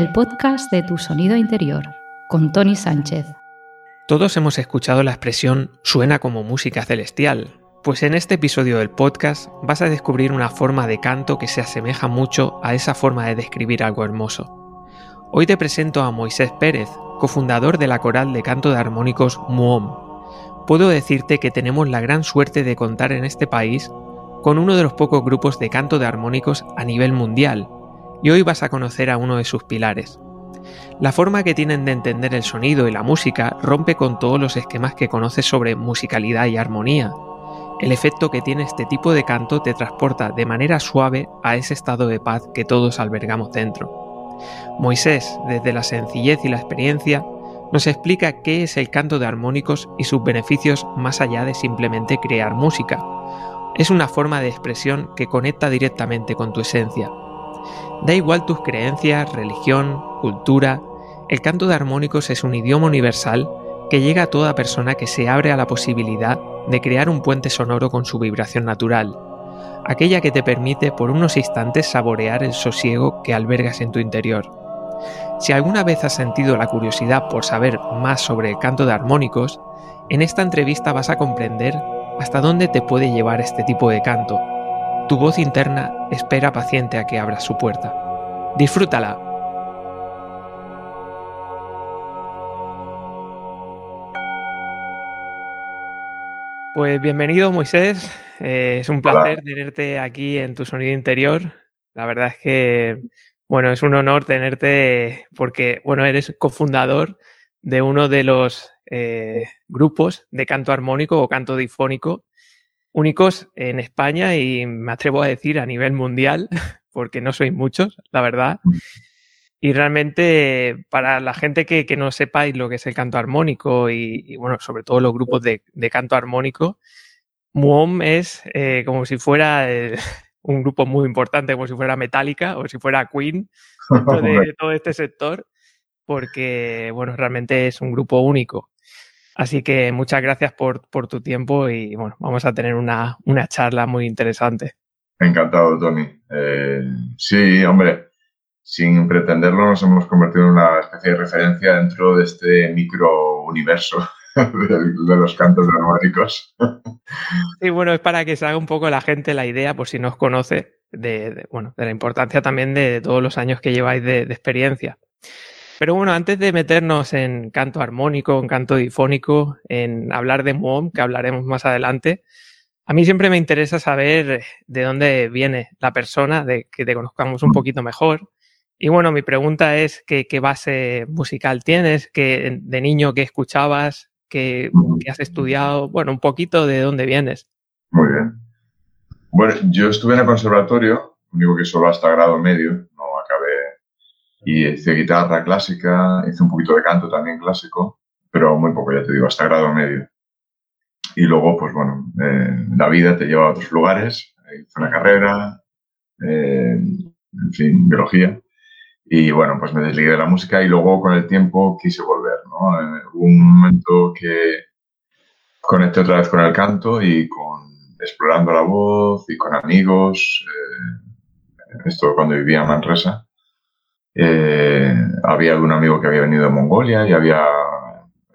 el podcast de tu sonido interior, con Tony Sánchez. Todos hemos escuchado la expresión suena como música celestial, pues en este episodio del podcast vas a descubrir una forma de canto que se asemeja mucho a esa forma de describir algo hermoso. Hoy te presento a Moisés Pérez, cofundador de la coral de canto de armónicos Muom. Puedo decirte que tenemos la gran suerte de contar en este país con uno de los pocos grupos de canto de armónicos a nivel mundial, y hoy vas a conocer a uno de sus pilares. La forma que tienen de entender el sonido y la música rompe con todos los esquemas que conoces sobre musicalidad y armonía. El efecto que tiene este tipo de canto te transporta de manera suave a ese estado de paz que todos albergamos dentro. Moisés, desde la sencillez y la experiencia, nos explica qué es el canto de armónicos y sus beneficios más allá de simplemente crear música. Es una forma de expresión que conecta directamente con tu esencia. Da igual tus creencias, religión, cultura, el canto de armónicos es un idioma universal que llega a toda persona que se abre a la posibilidad de crear un puente sonoro con su vibración natural, aquella que te permite por unos instantes saborear el sosiego que albergas en tu interior. Si alguna vez has sentido la curiosidad por saber más sobre el canto de armónicos, en esta entrevista vas a comprender hasta dónde te puede llevar este tipo de canto. Tu voz interna espera paciente a que abras su puerta. Disfrútala. Pues bienvenido Moisés, eh, es un placer tenerte aquí en tu sonido interior. La verdad es que, bueno, es un honor tenerte porque, bueno, eres cofundador de uno de los eh, grupos de canto armónico o canto difónico únicos en España y me atrevo a decir a nivel mundial, porque no sois muchos, la verdad. Mm. Y realmente para la gente que, no sepáis lo que es el canto armónico y, bueno, sobre todo los grupos de, canto armónico, Muom es eh, como si fuera eh, un grupo muy importante, como si fuera Metallica o si fuera Queen dentro de todo este sector, porque bueno, realmente es un grupo único. Así que muchas gracias por, tu tiempo y bueno, vamos a tener una, charla muy interesante. Encantado, Tony. Eh, sí, hombre, sin pretenderlo nos hemos convertido en una especie de referencia dentro de este micro universo de, los cantos dramáticos. Sí, bueno, es para que se haga un poco la gente la idea, por si no os conoce, de, bueno, de la importancia también de, todos los años que lleváis de experiencia. Pero bueno, antes de meternos en canto armónico, en canto difónico, en hablar de MOM, que hablaremos más adelante, a mí siempre me interesa saber de dónde viene la persona, de que te conozcamos un poquito mejor. Y bueno, mi pregunta es ¿qué, base musical tienes? ¿Qué, ¿De niño qué escuchabas? ¿Qué, ¿Qué, has estudiado? Bueno, un poquito de dónde vienes. Muy bien. Bueno, yo estuve en el conservatorio, único que solo hasta grado medio, y hice guitarra clásica, hice un poquito de canto también clásico, pero muy poco, ya te digo, hasta grado medio. Y luego, pues bueno, eh, la vida te lleva a otros lugares, hice una carrera, eh, en fin, biología. Y bueno, pues me desligué de la música y luego con el tiempo quise volver, ¿no? Eh, hubo un momento que conecté otra vez con el canto y con explorando la voz y con amigos. esto cuando vivía en Manresa. Eh, había algún amigo que había venido de Mongolia y había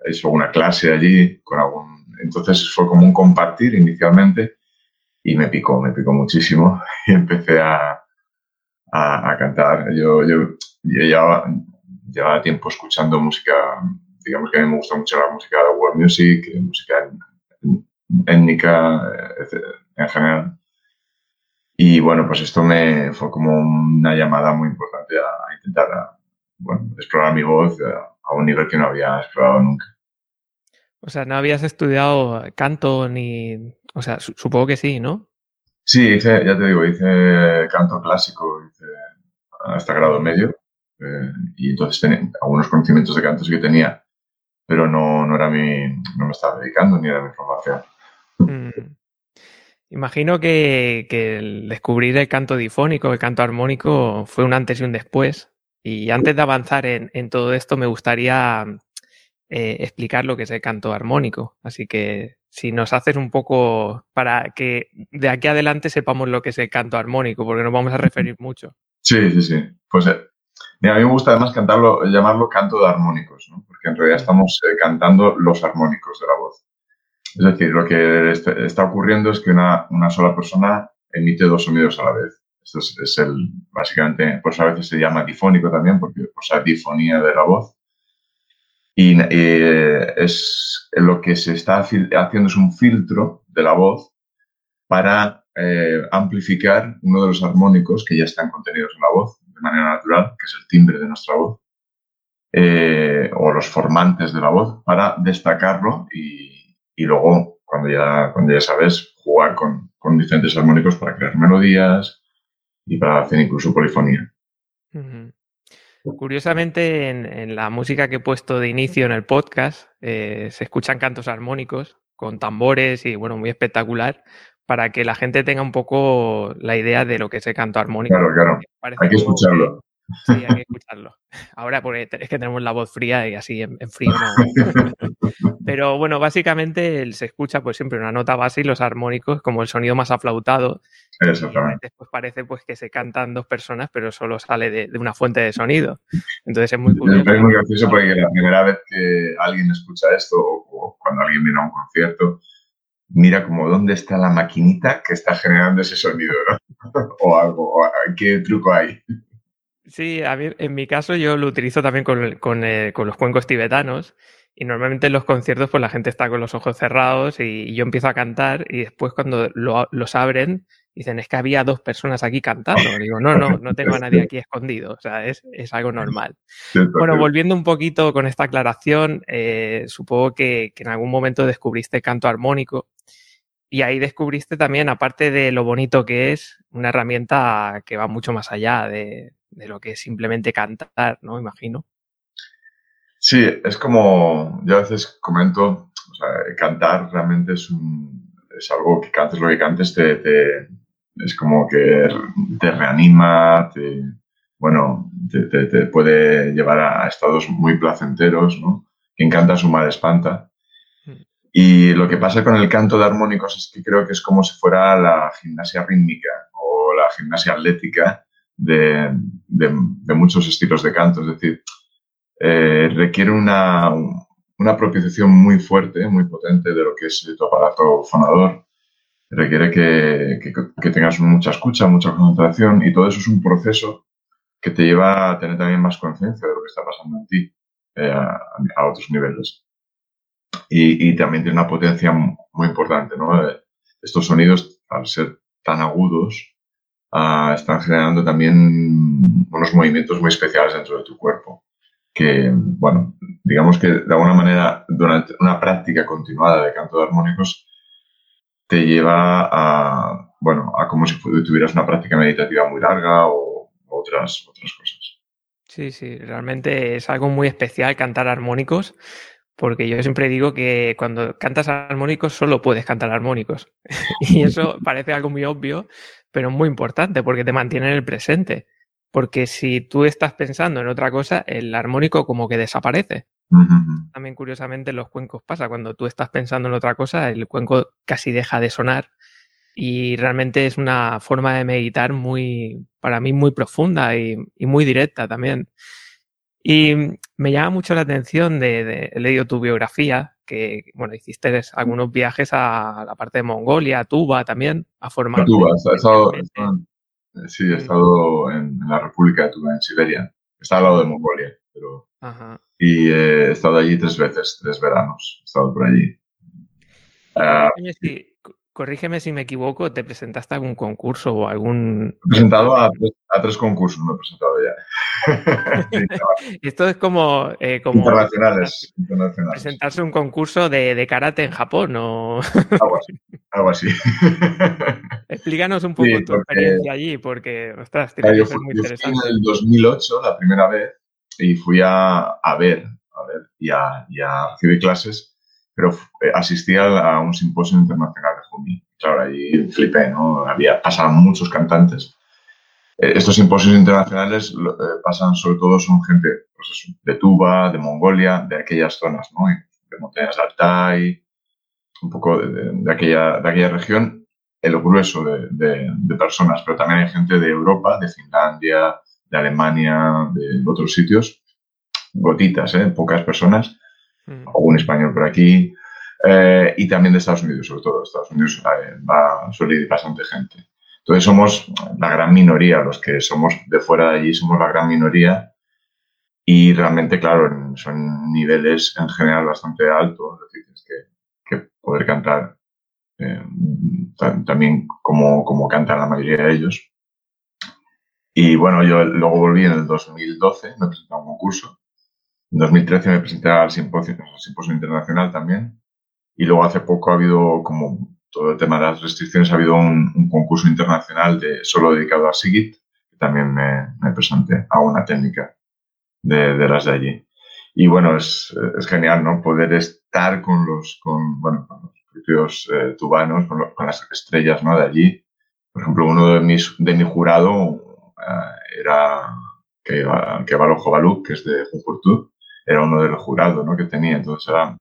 hecho una clase allí con algún... Entonces fue como un compartir inicialmente y me picó, me picó muchísimo y empecé a, a, cantar. Yo, yo, llevaba, llevaba, tiempo escuchando música, digamos que a mí me gusta mucho la música de world music, música étnica en general. Y bueno, pues esto me fue como una llamada muy importante a, intentar bueno, explorar mi voz a, un nivel que no había explorado nunca. O sea, no habías estudiado canto ni... O sea, supongo que sí, ¿no? Sí, hice, ya te digo, hice canto clásico, hice hasta grado medio. Eh, y entonces tenía algunos conocimientos de canto sí que tenía, pero no, no era mi... no me estaba dedicando ni era mi formación. Mm. Imagino que, el descubrir el canto difónico, el canto armónico, fue un antes y un después. Y antes de avanzar en, todo esto, me gustaría eh, explicar lo que es el canto armónico. Así que si nos haces un poco para que de aquí adelante sepamos lo que es el canto armónico, porque nos vamos a referir mucho. Sí, sí, sí. Pues eh, Mira, a mí me gusta además cantarlo, llamarlo canto de armónicos, ¿no? porque en realidad estamos eh, cantando los armónicos de la voz. Es decir, lo que está ocurriendo es que una, una sola persona emite dos sonidos a la vez. Esto es, el, básicamente, pues a veces se llama difónico también, porque o sea, difonía de la voz. Y eh, es lo que se está haciendo es un filtro de la voz para eh, amplificar uno de los armónicos que ya están contenidos en la voz de manera natural, que es el timbre de nuestra voz, eh, o los formantes de la voz, para destacarlo y, y luego, cuando ya, cuando ya sabes, jugar con, con diferentes armónicos para crear melodías, y para hacer incluso polifonía. Curiosamente, en, la música que he puesto de inicio en el podcast, eh, se escuchan cantos armónicos con tambores y, bueno, muy espectacular, para que la gente tenga un poco la idea de lo que es el canto armónico. Claro, claro. Hay que escucharlo. Sí, hay que escucharlo. Ahora porque es que tenemos la voz fría y así en, frío no. Pero bueno, básicamente se escucha pues siempre una nota base y los armónicos como el sonido más aflautado. Exactamente. Después parece pues que se cantan dos personas, pero solo sale de, una fuente de sonido. Entonces es muy curioso. Es muy gracioso porque la primera vez que alguien escucha esto o, cuando alguien viene a un concierto, mira como dónde está la maquinita que está generando ese sonido, o algo, o, qué truco hay. Sí, a mí, en mi caso yo lo utilizo también con, con, eh, con, los cuencos tibetanos y normalmente en los conciertos pues la gente está con los ojos cerrados y, yo empiezo a cantar y después cuando lo, los abren dicen es que había dos personas aquí cantando. digo, no, no, no tengo a nadie aquí escondido, o sea, es, es algo normal. Bueno, volviendo un poquito con esta aclaración, eh, supongo que, que en algún momento descubriste canto armónico. Y ahí descubriste también, aparte de lo bonito que es, una herramienta que va mucho más allá de, de lo que es simplemente cantar, ¿no? Imagino. Sí, es como, yo a veces comento, o sea, cantar realmente es, un, es algo que cantes lo que cantes, te, es como que te reanima, te, bueno, te, puede llevar a, estados muy placenteros, ¿no? Quien canta su mal espanta. Mm. Y lo que pasa con el canto de armónicos es que creo que es como si fuera la gimnasia rítmica o la gimnasia atlética de, muchos estilos de canto. Es decir, eh, requiere una, una propiciación muy fuerte, muy potente de lo que es tu aparato fonador. Requiere que, que, tengas mucha escucha, mucha concentración y todo eso es un proceso que te lleva a tener también más conciencia de lo que está pasando en ti eh, a, otros niveles. Y, y, también tiene una potencia muy importante, ¿no? Eh, estos sonidos, al ser tan agudos, están generando también unos movimientos muy especiales dentro de tu cuerpo. Que, bueno, digamos que de alguna manera, durante una práctica continuada de canto de armónicos, te lleva a, bueno, a como si tuvieras una práctica meditativa muy larga o otras, otras cosas. Sí, sí, realmente es algo muy especial cantar armónicos, porque yo siempre digo que cuando cantas armónicos solo puedes cantar armónicos. y eso parece algo muy obvio, pero muy importante porque te mantiene en el presente. Porque si tú estás pensando en otra cosa, el armónico como que desaparece. También curiosamente en los cuencos pasa, cuando tú estás pensando en otra cosa, el cuenco casi deja de sonar y realmente es una forma de meditar muy, para mí, muy profunda y, muy directa también. Y me llama mucho la atención de, de, he leído tu biografía que, bueno, hiciste algunos viajes a la parte de Mongolia, a Tuba también, a formar. Tuba, he estado, sí, he estado en, la República de Tuba, en Siberia. Está al lado de Mongolia, pero... Y he estado allí tres veces, tres veranos, he estado por allí. Uh, corrígeme si me equivoco, ¿te presentaste a algún concurso o algún...? He presentado a tres, concursos, me he presentado ya. Esto es como, eh, como internacionales, presentarse un concurso de, karate en Japón o... algo así. Algo así. Explícanos un poco tu experiencia allí, porque, ostras, tiene que ser muy interesante. Fui en el 2008, la primera vez, y fui a, a ver, a ver, y a, y a recibir clases pero eh, asistí a, un simposio internacional de Jumi. Claro, flipé, ¿no? Había, pasaban muchos cantantes. Eh, estos simposios internacionales eh, pasan sobre todo, son gente pues de Tuba, de Mongolia, de aquellas zonas, ¿no? De montañas de Altai, un poco de, aquella, de aquella región, el grueso de, de, personas, pero también hay gente de Europa, de Finlandia, de de Alemania, de otros sitios, gotitas, ¿eh? pocas personas, mm. algún español por aquí, eh, y también de Estados Unidos, sobre todo. Estados Unidos eh, va, suele ir bastante gente. Entonces somos la gran minoría, los que somos de fuera de allí somos la gran minoría y realmente, claro, son niveles en general bastante altos, es decir, que, que poder cantar eh, también como, como cantan la mayoría de ellos. Y bueno, yo luego volví en el 2012, me presenté a un concurso. En 2013 me presenté al simposio, al simposio internacional también. Y luego hace poco ha habido, como todo el tema de las restricciones, ha habido un, concurso internacional de, solo dedicado a Sigit, que también me, me presenté a una técnica de, de, las de allí. Y bueno, es, es, genial, ¿no? Poder estar con los, con, bueno, con los propios eh, tubanos, con, con, las estrellas, ¿no? De allí. Por ejemplo, uno de mis, de mi jurado eh, era que, que Jovaluk, que es de Jujuy, era uno del jurado, ¿no? Que tenía. Entonces era,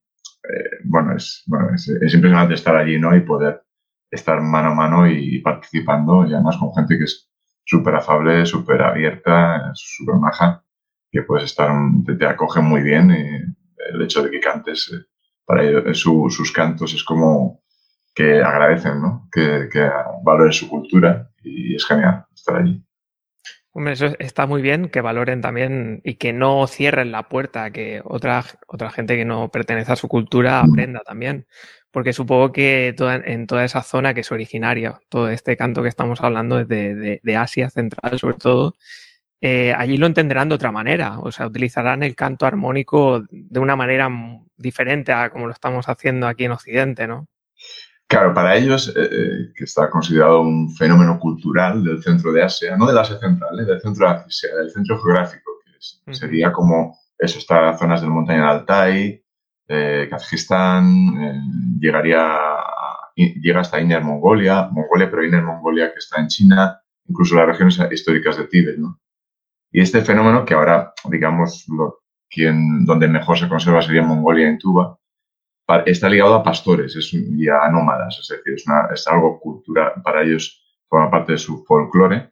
eh, bueno, es, bueno es, es, impresionante estar allí, ¿no? Y poder estar mano a mano y participando, y además con gente que es súper afable, súper abierta, súper maja, que puedes estar, te, te acoge muy bien y el hecho de que cantes eh, para ellos, su, sus cantos es como que agradecen, ¿no? Que, que valoren su cultura y es genial estar allí. Hombre, eso está muy bien, que valoren también y que no cierren la puerta, que otra, otra gente que no pertenece a su cultura mm. aprenda también. Porque supongo que toda, en toda esa zona que es originaria, todo este canto que estamos hablando es de, de, de Asia Central sobre todo, eh, allí lo entenderán de otra manera, o sea, utilizarán el canto armónico de una manera diferente a como lo estamos haciendo aquí en Occidente, ¿no? Claro, para ellos, eh, eh, que está considerado un fenómeno cultural del centro de Asia, no del Asia Central, eh, del centro de Asia, del centro geográfico, que es, -huh. sería como eso, está zonas del montaña de Altai, eh, Kazajistán, eh, llegaría a, llega hasta Inner Mongolia, Mongolia, pero Inner Mongolia que está en China, incluso las regiones históricas de Tíbet, ¿no? Y este fenómeno, que ahora, digamos, lo, quien, donde mejor se conserva sería Mongolia en Tuba, está ligado a pastores es, y a nómadas, es decir, es, una, es algo cultural, para ellos forma parte de su folclore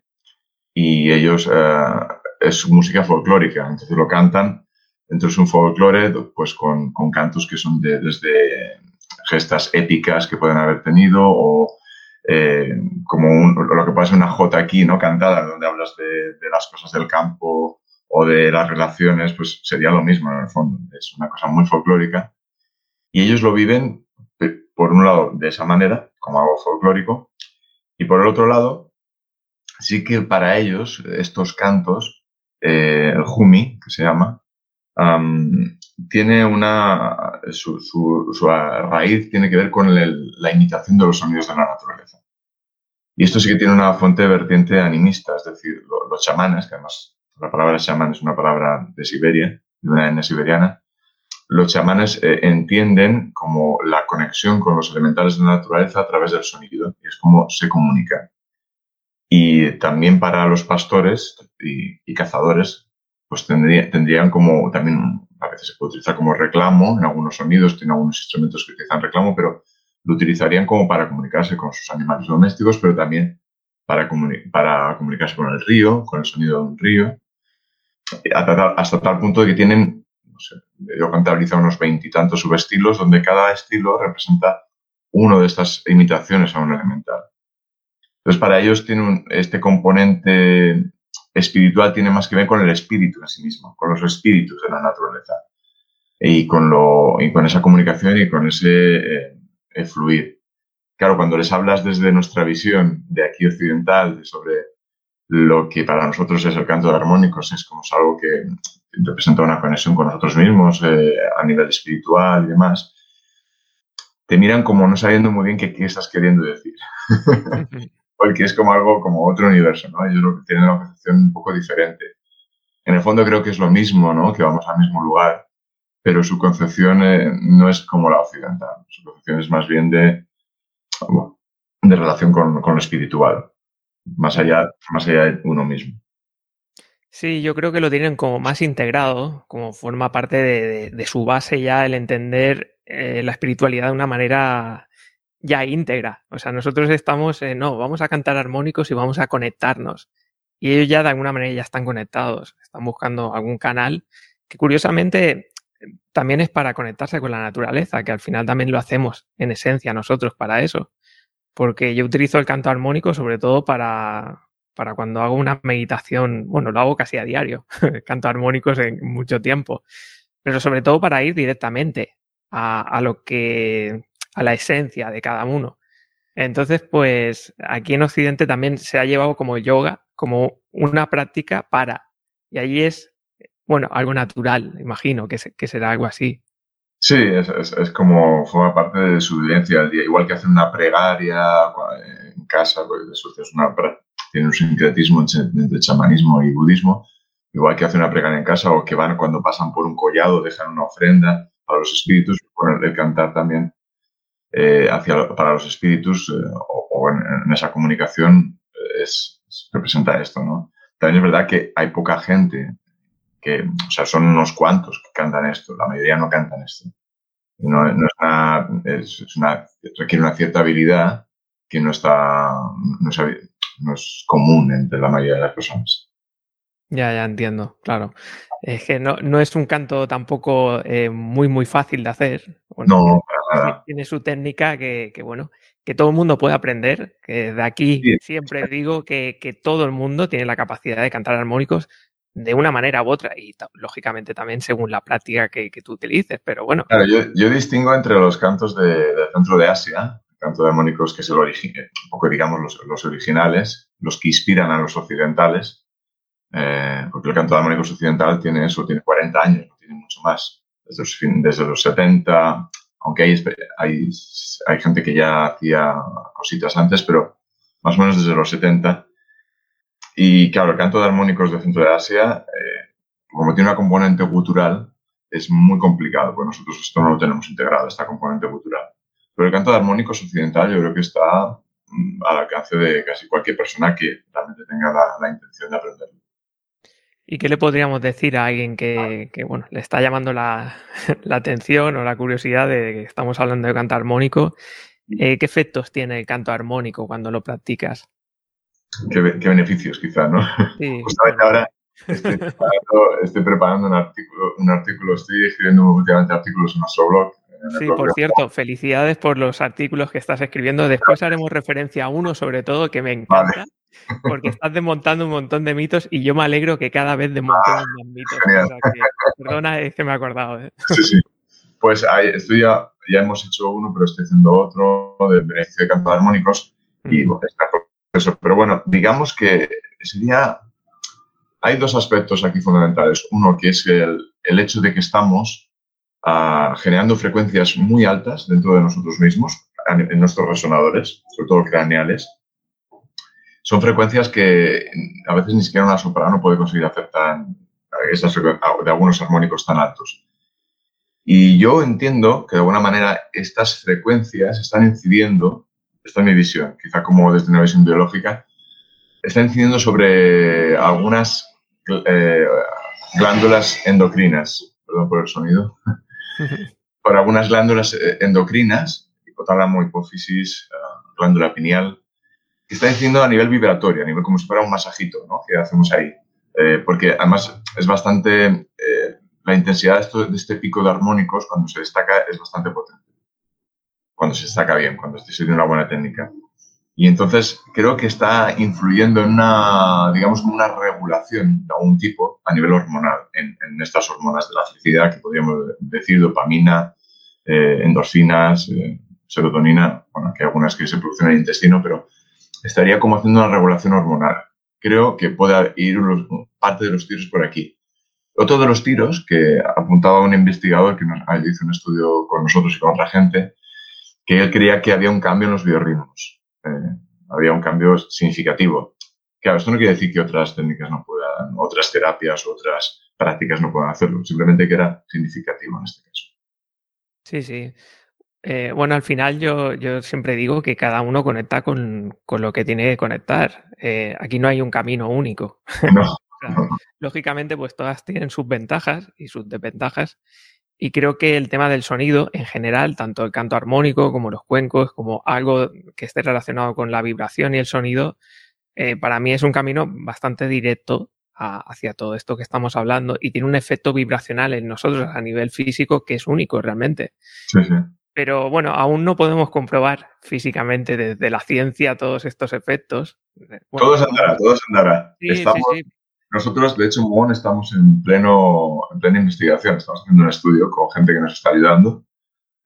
y ellos eh, es música folclórica, entonces lo cantan dentro de un folclore pues con, con cantos que son de, desde gestas épicas que pueden haber tenido o eh, como un, lo que puede ser una jota aquí, ¿no? Cantada, donde hablas de, de las cosas del campo o de las relaciones, pues sería lo mismo en el fondo. Es una cosa muy folclórica y ellos lo viven, por un lado, de esa manera, como algo folclórico, y por el otro lado, sí que para ellos estos cantos, eh, el Jumi, que se llama, tiene una, su, su, raíz tiene que ver con la imitación de los sonidos de la naturaleza. Y esto sí que tiene una fuente vertiente animista, es decir, los, los chamanes, que además la palabra chamán es una palabra de Siberia, de una etnia siberiana, los chamanes eh, entienden como la conexión con los elementales de la naturaleza a través del sonido, y es como se comunican. Y también para los pastores y, cazadores, pues tendría, tendrían como también, a veces se puede utilizar como reclamo en algunos sonidos, tiene algunos instrumentos que utilizan reclamo, pero lo utilizarían como para comunicarse con sus animales domésticos, pero también para comunicarse con el río, con el sonido de un río, hasta, hasta tal punto de que tienen yo contabilizo unos veintitantos subestilos donde cada estilo representa uno de estas imitaciones a un elemental. Entonces, para ellos tiene un, este componente espiritual tiene más que ver con el espíritu en sí mismo, con los espíritus de la naturaleza y con, lo, y con esa comunicación y con ese eh, fluir. Claro, cuando les hablas desde nuestra visión de aquí occidental, de sobre lo que para nosotros es el canto de armónicos, es como algo que representa una conexión con nosotros mismos eh, a nivel espiritual y demás, te miran como no sabiendo muy bien qué, qué estás queriendo decir. Porque es como algo, como otro universo, ¿no? Ellos lo que tienen una concepción un poco diferente. En el fondo creo que es lo mismo, ¿no? Que vamos al mismo lugar, pero su concepción eh, no es como la occidental. Su concepción es más bien de, bueno, de relación con, con lo espiritual más allá, más allá de uno mismo. Sí, yo creo que lo tienen como más integrado, como forma parte de, de, su base ya el entender eh, la espiritualidad de una manera ya íntegra. O sea, nosotros estamos, eh, no, vamos a cantar armónicos y vamos a conectarnos. y ellos ya de alguna manera ya están conectados, están buscando algún canal que curiosamente también es para conectarse con la naturaleza, que al final también lo hacemos en esencia nosotros para eso. Porque yo utilizo el canto armónico sobre todo para, para cuando hago una meditación, bueno, lo hago casi a diario, canto armónicos en mucho tiempo, pero sobre todo para ir directamente a, a lo que, a la esencia de cada uno. Entonces, pues aquí en Occidente también se ha llevado como yoga, como una práctica para. Y allí es, bueno, algo natural, imagino, que, que será algo así. Sí, es, es, como forma parte de su vivencia al día. Igual que hacen una pregaria en casa, pues es una, tiene un sincretismo entre chamanismo y budismo. Igual que hacen una pregaria en casa o que van cuando pasan por un collado, dejan una ofrenda para los espíritus, bueno, el cantar también eh, hacia, para los espíritus eh, o, en, esa comunicación eh, es, representa esto, ¿no? También es verdad que hay poca gente que, o sea, son unos cuantos que cantan esto, la mayoría no cantan esto. No, no es, una, es, una, requiere una cierta habilidad que no está, no es, no es común entre la mayoría de las personas. Ya, ya entiendo, claro. Es que no, no es un canto tampoco eh, muy, muy fácil de hacer. no, Tiene su técnica que, que, bueno, que todo el mundo puede aprender. Que de aquí siempre digo que, que, todo el mundo tiene la capacidad de cantar armónicos de una manera u otra y lógicamente también según la práctica que, que tú utilices, pero bueno. Claro, yo, yo distingo entre los cantos de, del centro de Asia, canto de armónicos que es el origen, un poco digamos los, los originales, los que inspiran a los occidentales, eh, porque el canto de armónicos occidental tiene eso, tiene 40 años, no tiene mucho más. Desde los, desde los 70, aunque hay, hay, hay gente que ya hacía cositas antes, pero más o menos desde los 70. Y claro, el canto de armónicos del centro de Asia, eh, como tiene una componente cultural, es muy complicado, porque nosotros esto no lo tenemos integrado, esta componente cultural. Pero el canto de armónicos occidental yo creo que está mm, al alcance de casi cualquier persona que realmente tenga la, la intención de aprenderlo. ¿Y qué le podríamos decir a alguien que, que bueno, le está llamando la, la, atención o la curiosidad de que estamos hablando de canto armónico? Eh, ¿Qué efectos tiene el canto armónico cuando lo practicas? ¿Qué, qué beneficios, quizá, no? Sí, Justamente ahora estoy preparando, estoy preparando, un, artículo, un artículo, estoy escribiendo últimamente artículos en nuestro blog. Sí, por cierto, felicidades por los artículos que estás escribiendo. Después haremos referencia a uno, sobre todo, que me encanta. Vale porque estás desmontando un montón de mitos y yo me alegro que cada vez desmontemos más mitos. perdona, es que me he acordado. ¿eh? Sí, sí. Pues esto ya, ya, hemos hecho uno, pero estoy haciendo otro de beneficio de canto armónicos y bueno, eso. Pero bueno, digamos que sería... Hay dos aspectos aquí fundamentales. Uno que es el, el hecho de que estamos uh, generando frecuencias muy altas dentro de nosotros mismos, en nuestros resonadores, sobre todo craneales, son frecuencias que a veces ni siquiera una soprano puede conseguir aceptar esas de algunos armónicos tan altos. Y yo entiendo que de alguna manera estas frecuencias están incidiendo, esta es mi visión, quizá como desde una visión biológica, están incidiendo sobre algunas eh, glándulas endocrinas, perdón por el sonido, por algunas glándulas eh, endocrinas, hipotálamo, hipófisis, uh, glándula pineal, está diciendo a nivel vibratorio, a nivel como si fuera un masajito ¿no? que hacemos ahí. Eh, porque además es bastante, eh, la intensidad de, esto, de, este pico de armónicos cuando se destaca es bastante potente. Cuando se destaca bien, cuando estoy haciendo una buena técnica. Y entonces creo que está influyendo en una, digamos, una regulación de algún tipo a nivel hormonal, en, en estas hormonas de la felicidad que podríamos decir dopamina, eh, endorfinas, eh, serotonina, bueno, que hay algunas que se producen en el intestino, pero estaría como haciendo una regulación hormonal. Creo que puede ir parte de los tiros por aquí. Otro de los tiros que apuntaba un investigador que nos, hizo un estudio con nosotros y con otra gente, que él creía que había un cambio en los biorritmos. Eh, había un cambio significativo. Claro, esto no quiere decir que otras técnicas no puedan, otras terapias, otras prácticas no puedan hacerlo, simplemente que era significativo en este caso. Sí, sí. Eh, bueno, al final yo, yo, siempre digo que cada uno conecta con, con lo que tiene que conectar. Eh, aquí no hay un camino único. No. lógicamente, pues todas tienen sus ventajas y sus desventajas. Y creo que el tema del sonido en general, tanto el canto armónico como los cuencos, como algo que esté relacionado con la vibración y el sonido, eh, para mí es un camino bastante directo hacia todo esto que estamos hablando y tiene un efecto vibracional en nosotros a nivel físico que es único realmente. Sí, sí. Pero bueno, aún no podemos comprobar físicamente desde la ciencia todos estos efectos. todo se andará, todo se andará. Nosotros, de hecho, en estamos en, pleno, en plena investigación. Estamos haciendo un estudio con gente que nos está ayudando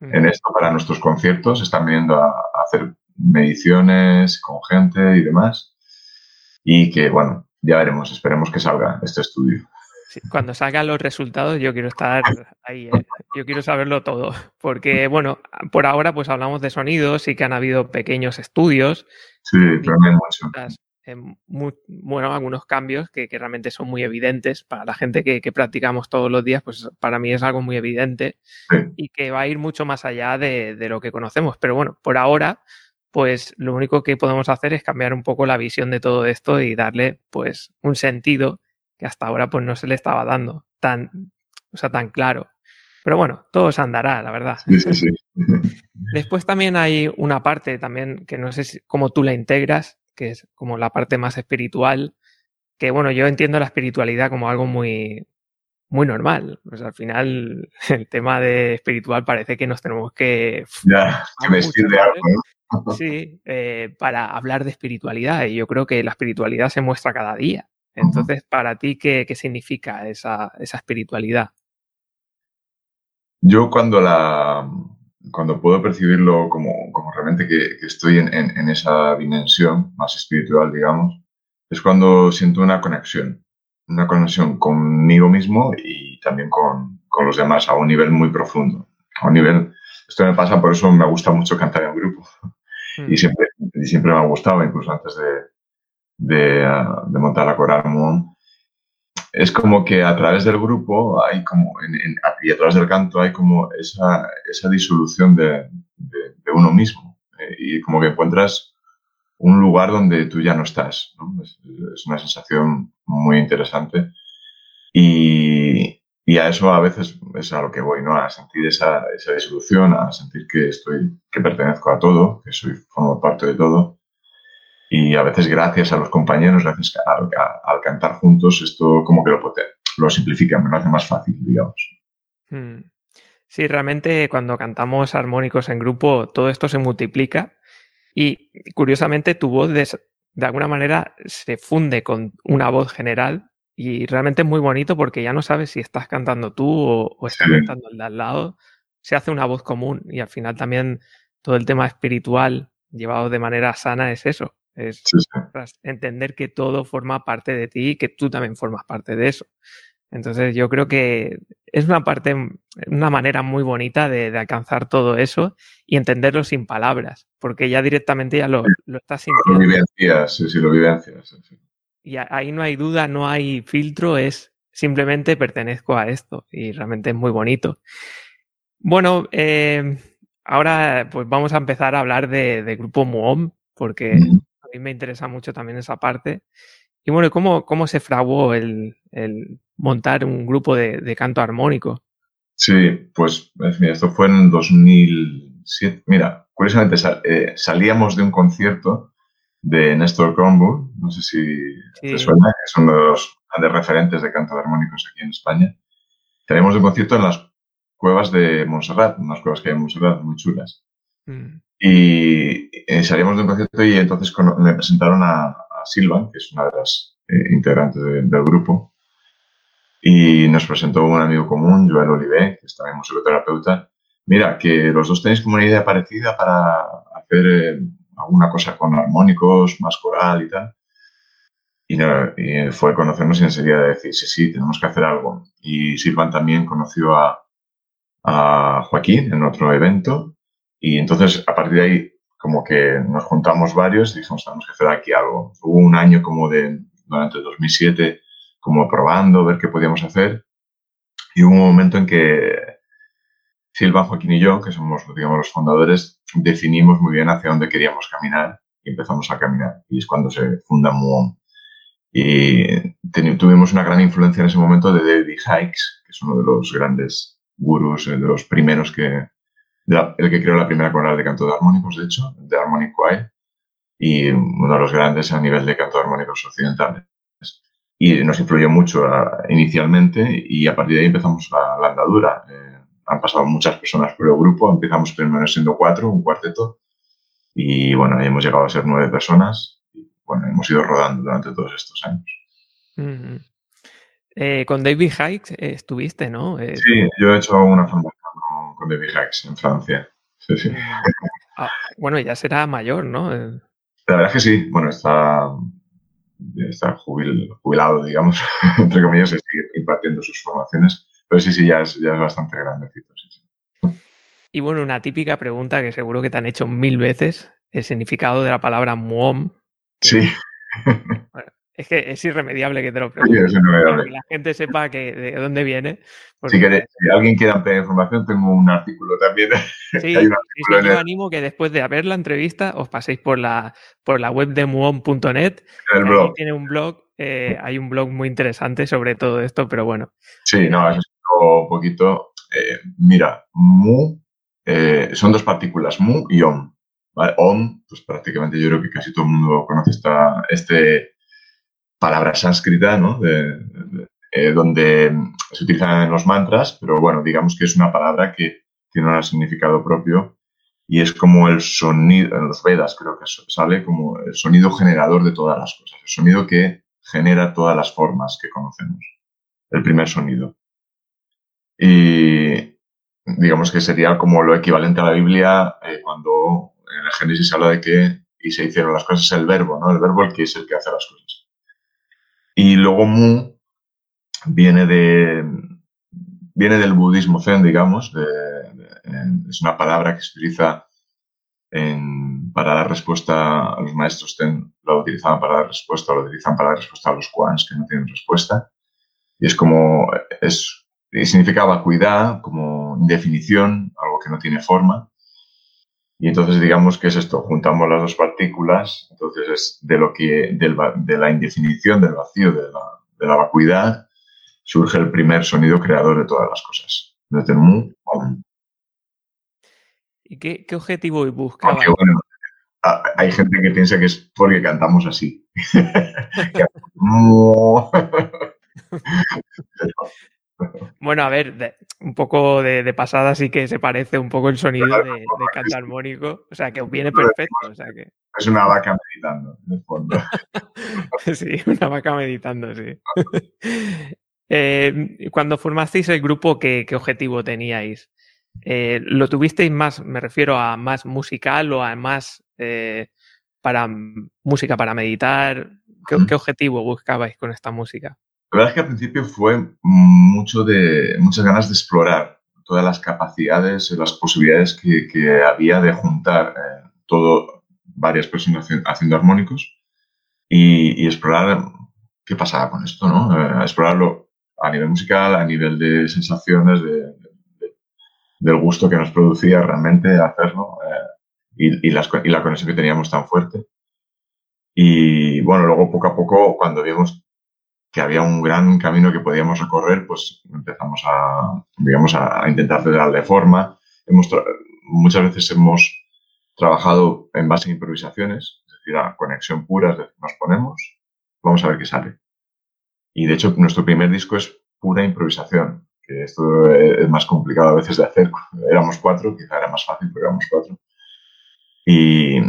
en esto para nuestros conciertos. Están viendo a hacer mediciones con gente y demás. Y que, bueno, ya veremos, esperemos que salga este estudio. cuando salgan los resultados yo quiero estar ahí, ¿eh? yo quiero saberlo todo, porque bueno, por ahora pues hablamos de sonidos, sí que han habido pequeños estudios. Sí, pero no mucho. bueno, algunos cambios que, realmente son muy evidentes para la gente que, practicamos todos los días, pues para mí es algo muy evidente y que va a ir mucho más allá de, de, lo que conocemos. Pero bueno, por ahora, pues lo único que podemos hacer es cambiar un poco la visión de todo esto y darle pues un sentido que hasta ahora pues no se le estaba dando tan, o sea, tan claro. Pero bueno, todo se andará, la verdad. Sí, sí, sí. Después también hay una parte también que no sé cómo tú la integras, que es como la parte más espiritual, que bueno, yo entiendo la espiritualidad como algo muy, muy normal. Pues al final el tema de espiritual parece que nos tenemos que... Ya, que vestir de algo, ¿no? Sí, eh, para hablar de espiritualidad. Y yo creo que la espiritualidad se muestra cada día. Entonces, para ti, ¿qué, significa esa, espiritualidad? Yo cuando la cuando puedo percibirlo como, como realmente que, estoy en, esa dimensión más espiritual, digamos, es cuando siento una conexión, una conexión conmigo mismo y también con, con los demás a un nivel muy profundo, a un nivel esto me pasa, por eso me gusta mucho cantar en grupo. Y, mm. siempre, siempre me ha gustado, incluso antes de, ah, de, montar la Coral Moon. Es como que a través del grupo hay como, y a través del canto hay como esa, esa disolución de, de, uno mismo. Eh, y como que encuentras un lugar donde tú ya no estás. Es, es, una sensación muy interesante. Y, y a eso a veces es a lo que voy, ¿no? A sentir esa, esa disolución, a sentir que estoy, que pertenezco a todo, que soy, formo parte de todo. Y a veces gracias a los compañeros, gracias al, al cantar juntos, esto como que lo, lo simplifica, me lo hace más fácil, digamos. Hmm. Sí, realmente cuando cantamos armónicos en grupo, todo esto se multiplica y curiosamente tu voz de, de alguna manera se funde con una voz general y realmente es muy bonito porque ya no sabes si estás cantando tú o, estás cantando el de al lado. Se hace una voz común y al final también todo el tema espiritual llevado de manera sana es eso. Es entender que todo forma parte de ti y que tú también formas parte de eso. Entonces yo creo que es una parte, una manera muy bonita de, alcanzar todo eso y entenderlo sin palabras, porque ya directamente ya lo, lo estás sintiendo. Lo vivencias, sí, sí, lo vivencias. Sí y ahí no hay duda, no hay filtro, es simplemente pertenezco a esto y realmente es muy bonito. Bueno, eh, ahora pues vamos a empezar a hablar de, Grupo Muom, porque a mí me interesa mucho también esa parte. Y bueno, ¿cómo, cómo se fraguó el, montar un grupo de, canto armónico? Sí, pues mira, esto fue en 2007. Mira, curiosamente eh, salíamos de un concierto de Néstor Kronburg, no sé si te suena, que es uno de los grandes referentes de canto de armónicos aquí en España. Tenemos un concierto en las cuevas de Montserrat, unas cuevas que hay en Montserrat muy chulas. Mm. Y, eh, salimos de un concierto y entonces me presentaron a, Silvan, que es una de las eh, integrantes del grupo, y nos presentó un amigo común, Joel Olivé, que es también musicoterapeuta. Mira, que los dos tenéis como una idea parecida para hacer eh, alguna cosa con armónicos, más coral y tal. Y, y fue conocernos y enseguida decir, sí, sí, tenemos que hacer algo. Y Silvan también conoció a, a Joaquín en otro evento. Y entonces, a partir de ahí, como que nos juntamos varios y dijimos, tenemos que hacer aquí algo. Hubo un año como de, durante 2007, como probando, ver qué podíamos hacer. Y hubo un momento en que Silva, Joaquín y yo, que somos digamos, los fundadores, definimos muy bien hacia dónde queríamos caminar y empezamos a caminar. Y es cuando se funda Muon. Y tuvimos una gran influencia en ese momento de David Hikes, que es uno de los grandes gurús, eh, de los primeros que, el que creó la primera coral de canto de armónicos, de hecho, de Harmonic Choir. y uno de los grandes a nivel de canto armónicos occidentales. Y nos influyó mucho inicialmente y a partir de ahí empezamos la, andadura. Eh, han pasado muchas personas por el grupo, empezamos primero siendo cuatro, un cuarteto, y bueno, hemos llegado a ser nueve personas. Y, bueno, hemos ido rodando durante todos estos años. Eh, con David Hikes eh, estuviste, ¿no? sí, yo he hecho una formación David Hikes en Francia. Sí, sí. Ah, bueno, ya será mayor, ¿no? La verdad es que sí. Bueno, está, está jubilado, digamos, entre comillas, y sigue impartiendo sus formaciones. Pero sí, sí, ya es, ya es bastante grandecito. Y bueno, una típica pregunta que seguro que te han hecho mil veces, el significado de la palabra muom. Sí. Es que es irremediable que te lo. Sí, que la gente sepa que, de dónde viene. Si, alguien quiere ampliar información, tengo un artículo también. Sí, yo animo que después de ver la entrevista os paséis por la, por la web de muon.net. El blog. Tiene un blog, eh, hay un blog muy interesante sobre todo esto, pero bueno. Sí, no, es un poquito. Eh, mira, mu eh, son dos partículas, mu y om. Om, pues prácticamente yo creo que casi todo el mundo conoce esta, este palabra sánscrita, ¿no? Eh, donde se utilizan los mantras, pero bueno, digamos que es una palabra que tiene un significado propio y es como el sonido, en los Vedas creo que sale como el sonido generador de todas las cosas, el sonido que genera todas las formas que conocemos, el primer sonido. Y digamos que sería como lo equivalente a la Biblia eh, cuando en el Génesis se habla de que y se hicieron las cosas el verbo, ¿no? El verbo el que es el que hace las cosas. Y luego Mu viene, de, viene del budismo zen, digamos. es una palabra que se utiliza para dar respuesta a los maestros zen. Lo utilizaban para dar respuesta, lo utilizan para dar respuesta a los kwans que no tienen respuesta. Y es como, es, significaba cuidar como indefinición, algo que no tiene forma. Y entonces digamos que es esto, juntamos las dos partículas, entonces es de lo que, de la indefinición, del vacío, de la, de la vacuidad, surge el primer sonido creador de todas las cosas. Desde el mu ¿Y qué, qué objetivo buscaba? hay gente que piensa que es porque cantamos así. Bueno, a ver, un poco de, pasada sí que se parece un poco el sonido de, de canto armónico. O sea, que viene perfecto. O sea que... Es una vaca meditando, en el fondo. sí, una vaca meditando, sí. Eh, cuando formasteis el grupo, ¿qué, objetivo teníais? Eh, ¿Lo tuvisteis más, me refiero a más musical o a más eh, para música para meditar? ¿Qué objetivo buscabais con esta música? La verdad es que al principio fue mucho de, muchas ganas de explorar todas las capacidades y las posibilidades que, había de juntar eh, todo, varias personas haciendo armónicos y, explorar qué pasaba con esto, ¿no? Eh, explorarlo a nivel musical, a nivel de sensaciones, del gusto que nos producía realmente hacerlo eh, y, y la conexión que teníamos tan fuerte. Y bueno, luego poco a poco, cuando vimos que había un gran camino que podíamos recorrer, pues empezamos a, digamos, a, intentar darle forma. Hemos muchas veces hemos trabajado en base a improvisaciones, es decir, a conexión pura, es decir, nos ponemos, vamos a ver qué sale. Y de hecho, nuestro primer disco es pura improvisación, que esto es más complicado a veces de hacer. Éramos cuatro, quizá era más fácil, pero éramos cuatro. Y,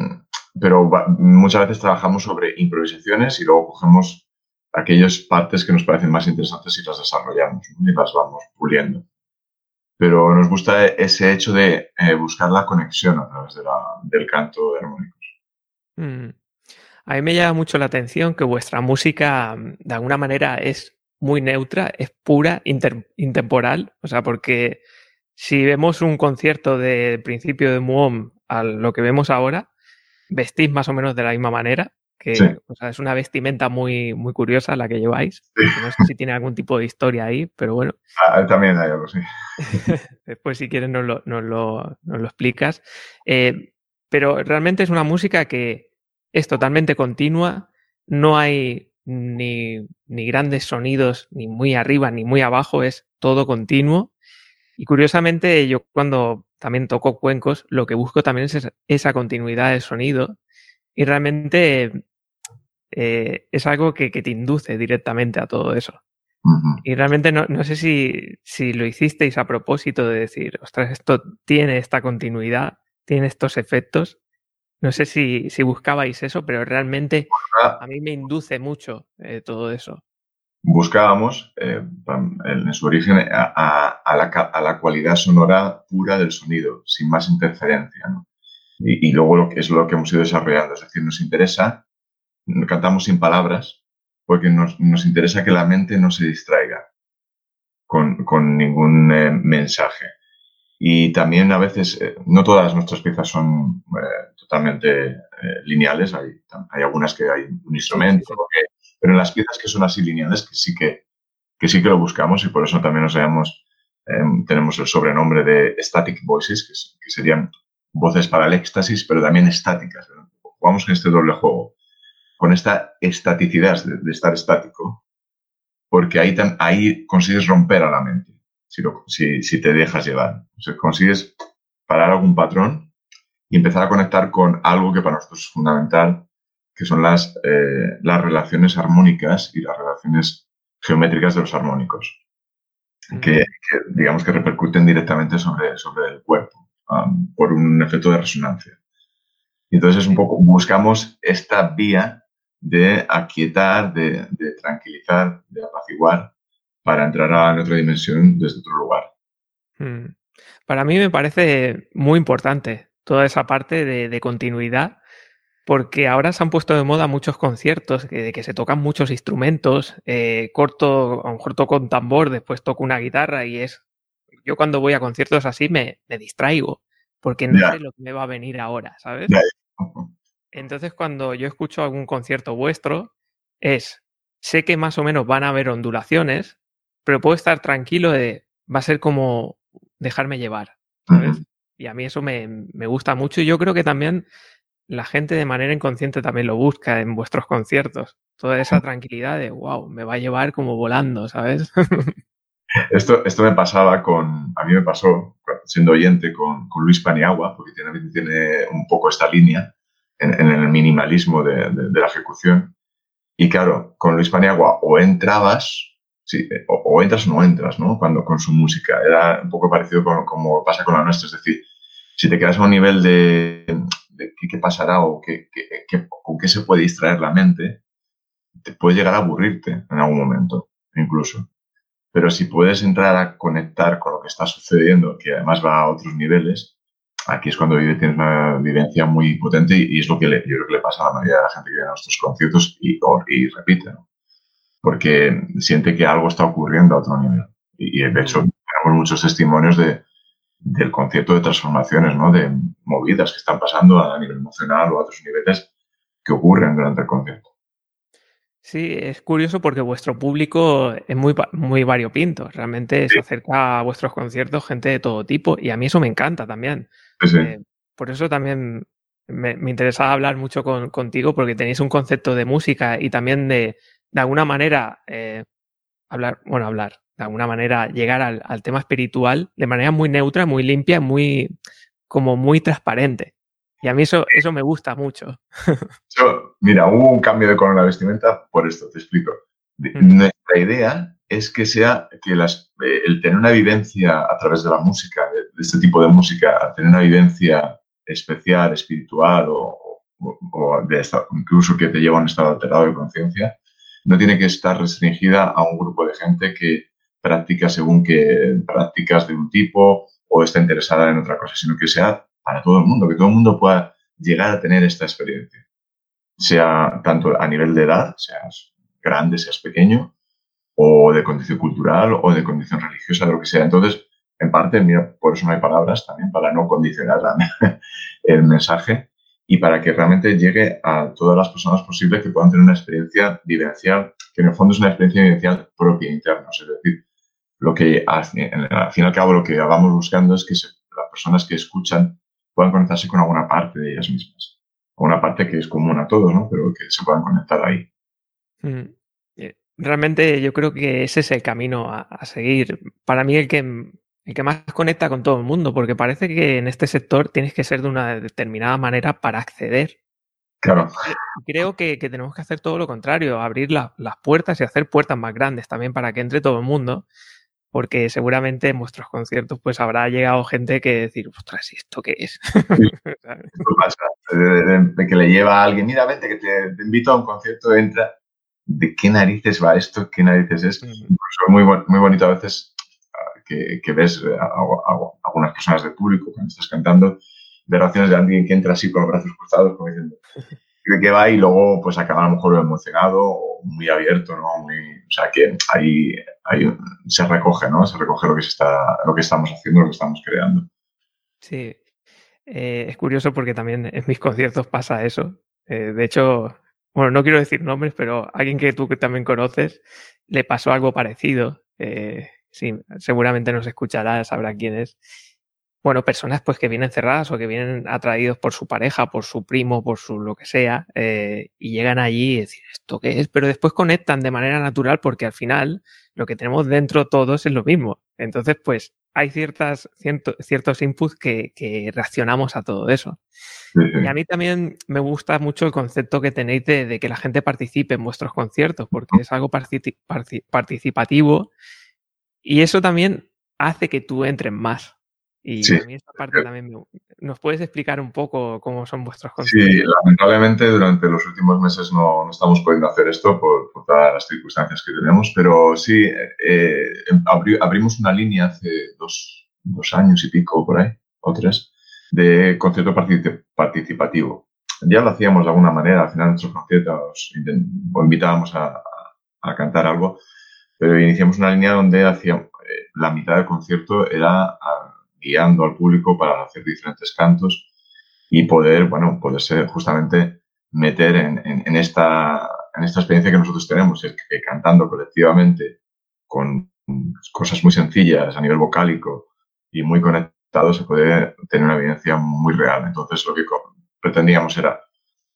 pero muchas veces trabajamos sobre improvisaciones y luego cogemos aquellas partes que nos parecen más interesantes y las desarrollamos y las vamos puliendo. Pero nos gusta ese hecho de eh, buscar la conexión a través del canto de armónicos. Mm. A mí me llama mucho la atención que vuestra música, de alguna manera, es muy neutra, es pura, intemporal. O sea, porque si vemos un concierto de principio de Muom a lo que vemos ahora, vestís más o menos de la misma manera que es una vestimenta muy, muy curiosa la que lleváis. No sé si tiene algún tipo de historia ahí, pero bueno. Ah, también hay algo, sí. Después, si quieres, nos lo, nos lo, nos lo explicas. Eh, pero realmente es una música que es totalmente continua, no hay ni, ni grandes sonidos, ni muy arriba, ni muy abajo, es todo continuo. Y curiosamente, yo cuando también toco cuencos, lo que busco también es esa continuidad de sonido Y realmente eh, es algo que, te induce directamente a todo eso. Y realmente no, sé si, si, lo hicisteis a propósito de decir, ostras, esto tiene esta continuidad, tiene estos efectos. No sé si, si buscabais eso, pero realmente a mí me induce mucho eh, todo eso. Buscábamos eh, en su origen a, la, a, la, cualidad sonora pura del sonido, sin más interferencia. Y, y, luego lo que es lo que hemos ido desarrollando, es decir, nos interesa cantamos sin palabras porque nos, nos interesa que la mente no se distraiga con, con ningún eh, mensaje. Y también a veces, eh, no todas nuestras piezas son eh, totalmente lineales, hay, hay, algunas que hay un instrumento, pero en las piezas que son así lineales, que sí que, que sí que lo buscamos y por eso también nos llamamos, em, tenemos el sobrenombre de static voices, que, que, serían voces para el éxtasis, pero también estáticas. Jugamos en este doble juego con esta estaticidad de, estar estático, porque ahí, ahí consigues romper a la mente, si, si, te dejas llevar. O sea, consigues parar algún patrón y empezar a conectar con algo que para nosotros es fundamental, que son las, eh, las relaciones armónicas y las relaciones geométricas de los armónicos, que, digamos que repercuten directamente sobre, sobre el cuerpo um, por un efecto de resonancia. Y entonces es un poco, buscamos esta vía de aquietar, de, tranquilizar, de apaciguar para entrar a otra dimensión desde otro lugar. Hmm. Para mí me parece muy importante toda esa parte de, continuidad, porque ahora se han puesto de moda muchos conciertos de que se tocan muchos instrumentos, eh, corto, a lo mejor toco un tambor, después toco una guitarra y es... Yo cuando voy a conciertos así me, distraigo, porque no sé lo que me va a venir ahora, ¿sabes? Entonces, cuando yo escucho algún concierto vuestro, es, sé que más o menos van a haber ondulaciones, pero puedo estar tranquilo de, va a ser como dejarme llevar, ¿sabes? Y a mí eso me, me, gusta mucho y yo creo que también la gente de manera inconsciente también lo busca en vuestros conciertos. Toda esa tranquilidad de, wow, me va a llevar como volando, ¿sabes? esto, esto me pasaba con, a mí me pasó siendo oyente con, con Luis Paniagua, porque tiene, tiene un poco esta línea en, el minimalismo de, la ejecución. Y claro, con Luis Paniagua o entrabas, sí, o, entras o no entras, ¿no? Cuando con su música. Era un poco parecido con como pasa con la nuestra. Es decir, si te quedas a un nivel de, qué, pasará o qué, con qué se puede distraer la mente, te puede llegar a aburrirte en algún momento, incluso. Pero si puedes entrar a conectar con lo que está sucediendo, que además va a otros niveles, aquí es cuando tienes una vivencia muy potente y, es lo que le, yo creo que le pasa a la mayoría de la gente que viene a nuestros conciertos y, y repite, ¿no? porque siente que algo está ocurriendo a otro nivel. Y, de hecho tenemos muchos testimonios de, del concierto de transformaciones, ¿no? de movidas que están pasando a nivel emocional o a otros niveles que ocurren durante el concierto. Sí, es curioso porque vuestro público es muy, muy variopinto. Realmente se acerca a vuestros conciertos gente de todo tipo y a mí eso me encanta también. Eh, por eso también me, me interesaba hablar mucho contigo porque tenéis un concepto de música y también de, de alguna manera, eh, hablar, bueno, hablar, de alguna manera llegar al, al, tema espiritual de manera muy neutra, muy limpia, muy, como muy transparente. Y a mí eso, eso me gusta mucho. mira, hubo un cambio de color en la vestimenta por esto, te explico. Nuestra idea es que sea que las, eh, el tener una vivencia a través de la música, de, este tipo de música, tener una vivencia especial, espiritual o, o, de incluso que te lleva a un estado alterado de conciencia, no tiene que estar restringida a un grupo de gente que practica según que prácticas de un tipo o está interesada en otra cosa, sino que sea para todo el mundo, que todo el mundo pueda llegar a tener esta experiencia, sea tanto a nivel de edad, seas grande, seas pequeño, o de condición cultural o de condición religiosa, de lo que sea. Entonces, en parte, mira, por eso no hay palabras también, para no condicionar el mensaje y para que realmente llegue a todas las personas posibles que puedan tener una experiencia vivencial, que en el fondo es una experiencia vivencial propia, interna. Es decir, lo que al fin y al cabo lo que vamos buscando es que las personas que escuchan puedan conectarse con alguna parte de ellas mismas. Una parte que es común a todos, ¿no? Pero que se puedan conectar ahí. Mm realmente yo creo que ese es el camino a, seguir. Para mí el que, el que más conecta con todo el mundo, porque parece que en este sector tienes que ser de una determinada manera para acceder. Claro. Creo que, tenemos que hacer todo lo contrario, abrir las puertas y hacer puertas más grandes también para que entre todo el mundo, porque seguramente en vuestros conciertos pues habrá llegado gente que decir, ostras, ¿y esto qué es? de, que le lleva a alguien, mira, vente, que te, invito a un concierto, entra, ¿de qué narices va esto? ¿Qué narices es? muy, muy bonito a veces ah, que, ves a, algunas personas del público cuando estás cantando, de reacciones de alguien que entra así con los brazos cruzados, como diciendo, de qué va y luego pues acaba a lo mejor emocionado o muy abierto, ¿no? Muy, o sea que ahí, ahí se recoge, ¿no? Se recoge lo que, se está, lo que estamos haciendo, lo que estamos creando. Sí, eh, es curioso porque también en mis conciertos pasa eso. Eh, de hecho, bueno, no quiero decir nombres, pero alguien que tú también conoces le pasó algo parecido. Eh, sí, seguramente nos escuchará, sabrá quién es bueno, personas pues que vienen cerradas o que vienen atraídos por su pareja, por su primo, por su lo que sea, eh, y llegan allí y decir, ¿esto qué es? Pero después conectan de manera natural porque al final lo que tenemos dentro todos es lo mismo. Entonces, pues hay ciertas, ciertos inputs que, reaccionamos a todo eso. Y a mí también me gusta mucho el concepto que tenéis de, que la gente participe en vuestros conciertos, porque es algo participativo y eso también hace que tú entres más. Y a mí esta parte también ¿Nos puedes explicar un poco cómo son vuestros conciertos? Sí, lamentablemente durante los últimos meses no, no estamos pudiendo hacer esto por, todas las circunstancias que tenemos, pero sí, eh, em, abrimos una línea hace dos, dos, años y pico por ahí, o tres, de concierto participativo. Ya lo hacíamos de alguna manera, al final nuestros conciertos o invitábamos a, a, cantar algo, pero iniciamos una línea donde hacíamos, eh, la mitad del concierto era a, guiando al público para hacer diferentes cantos y poder, bueno, poderse justamente meter en, en, esta, en esta experiencia que nosotros tenemos, es que cantando colectivamente con cosas muy sencillas a nivel vocálico y muy conectado se puede tener una evidencia muy real. Entonces lo que pretendíamos era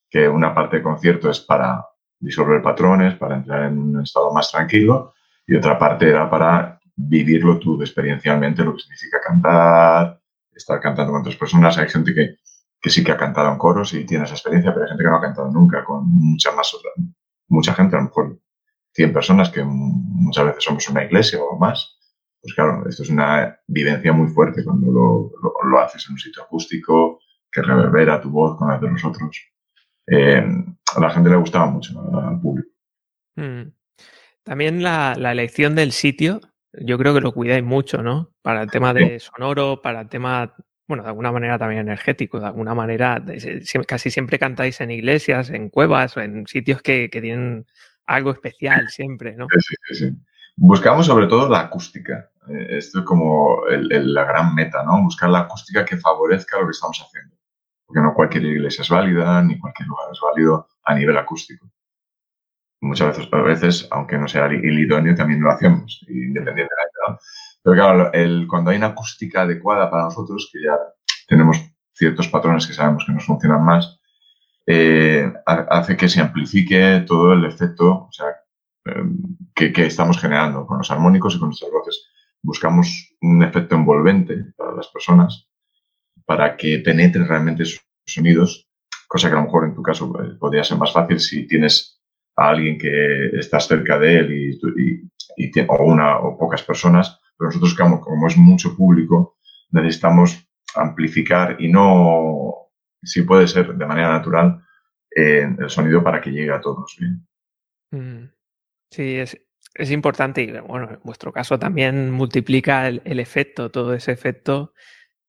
que una parte del concierto es para disolver patrones, para entrar en un estado más tranquilo y otra parte era para vivirlo tú experiencialmente, lo que significa cantar, estar cantando con otras personas. Hay gente que, que sí que ha cantado en coros y tiene esa experiencia, pero hay gente que no ha cantado nunca con mucha más, mucha gente, a lo mejor 100 personas, que muchas veces somos una iglesia o más. Pues claro, esto es una vivencia muy fuerte cuando lo, lo, haces en un sitio acústico, que reverbera tu voz con la de los otros. Eh, a la gente le gustaba mucho, al público. Mm. También la, la, elección del sitio yo creo que lo cuidáis mucho, ¿no? Para el tema de sonoro, para el tema, bueno, de alguna manera también energético, de alguna manera, casi siempre cantáis en iglesias, en cuevas, o en sitios que, tienen algo especial siempre, ¿no? Sí, sí, sí. Buscamos sobre todo la acústica. Eh, esto es como la gran meta, ¿no? Buscar la acústica que favorezca lo que estamos haciendo. Porque no cualquier iglesia es válida, ni cualquier lugar es válido a nivel acústico muchas veces, a veces, aunque no sea el idóneo, también lo hacemos, independientemente. ¿no? Pero claro, el, cuando hay una acústica adecuada para nosotros, que ya tenemos ciertos patrones que sabemos que nos funcionan más, eh, hace que se amplifique todo el efecto em, que, que, estamos generando con los armónicos y con nuestras voces. Buscamos un efecto envolvente para las personas para que penetren realmente sus sonidos, cosa que a lo mejor en tu caso eh, podría ser más fácil si tienes a alguien que estás cerca de él y, y, o una o pocas personas, pero nosotros como, como es mucho público, necesitamos amplificar y no, si puede ser de manera natural, eh, el sonido para que llegue a todos. Mm. Sí, es, es importante y bueno, en vuestro caso también multiplica el efecto, todo ese efecto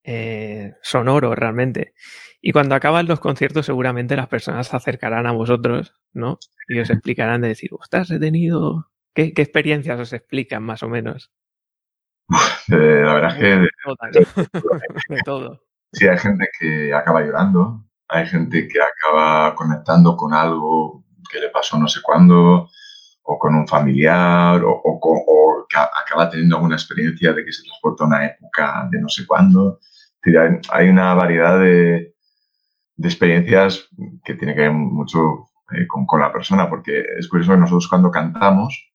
eh, sonoro realmente. Y cuando acaban los conciertos, seguramente las personas se acercarán a vosotros, ¿no? Y os explicarán de decir, ostras, he tenido. ¿Qué, experiencias os explican más o menos? Eh, la verdad es que. De, todo. Sí, hay gente que acaba llorando, hay gente que acaba conectando con algo que le pasó no sé cuándo, o con un familiar, o, o que acaba teniendo alguna experiencia de que se transporta a una época de no sé cuándo hay una variedad de, experiencias que tiene que ver mucho eh, con, la persona, porque es curioso que nosotros cuando cantamos,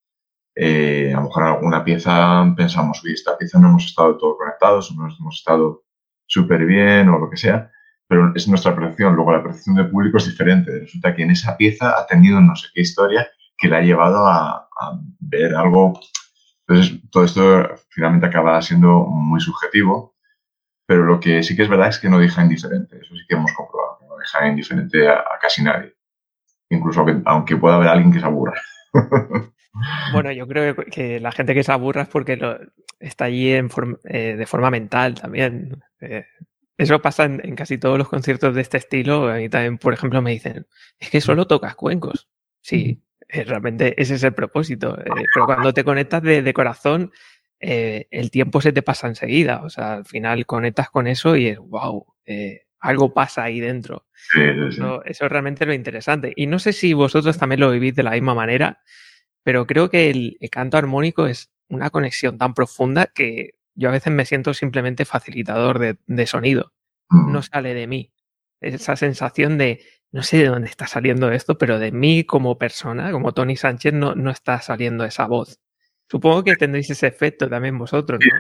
eh, a lo mejor alguna pieza pensamos, uy, esta pieza no hemos estado todo conectados, no hemos estado súper bien o lo que sea, pero es nuestra percepción. Luego la percepción del público es diferente. Resulta que en esa pieza ha tenido no sé qué historia que le ha llevado a ver algo. Entonces, todo esto finalmente acaba siendo muy subjetivo, pero lo que sí que es verdad es que no deja indiferente. Eso sí que hemos comprobado, no deja indiferente a, casi nadie. Incluso aunque, pueda haber alguien que se aburra. Bueno, yo creo que la gente que se aburra es porque está allí eh, de forma mental también. Eh, eso pasa en, casi todos los conciertos de este estilo. A mí también, por ejemplo, me dicen, es que solo tocas cuencos. Sí, eh, realmente ese es el propósito. Eh, pero cuando te conectas de corazón, eh, el tiempo se te pasa enseguida. O sea, al final conectas con eso y es, wow, algo pasa ahí dentro. Sí, sí, sí. Eso, eso es realmente lo interesante. Y no sé si vosotros también lo vivís de la misma manera, pero creo que el, el, canto armónico es una conexión tan profunda que yo a veces me siento simplemente facilitador de, de sonido. Mm. No sale de mí. Esa sensación de, no sé de dónde está saliendo esto, pero de mí como persona, como Tony Sánchez, no, no está saliendo esa voz. Supongo que tendréis ese efecto también vosotros, ¿no?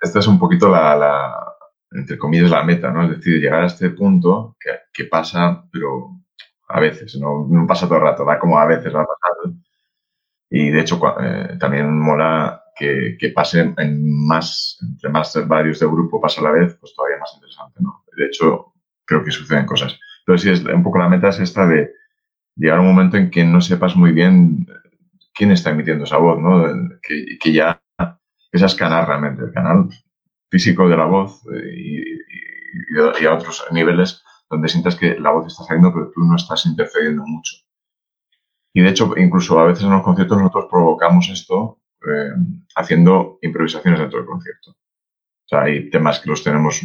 Esta es un poquito la, la, entre comillas, la meta, ¿no? Es decir, llegar a este punto que, que pasa, pero a veces, no, no pasa todo el rato, va como a veces va pasando. Y de hecho, eh, también mola que, que pase en más, entre más varios del grupo pasa a la vez, pues todavía más interesante, ¿no? De hecho, creo que suceden cosas. Pero sí, es, un poco la meta es esta de llegar a un momento en que no sepas muy bien quién está emitiendo esa voz, ¿no? Que, que ya es canal realmente, el canal físico de la voz y, y, y, a otros niveles donde sientas que la voz está saliendo, pero tú no estás intercediendo mucho. Y de hecho, incluso a veces en los conciertos nosotros provocamos esto eh, haciendo improvisaciones dentro del concierto. O sea, hay temas que los tenemos,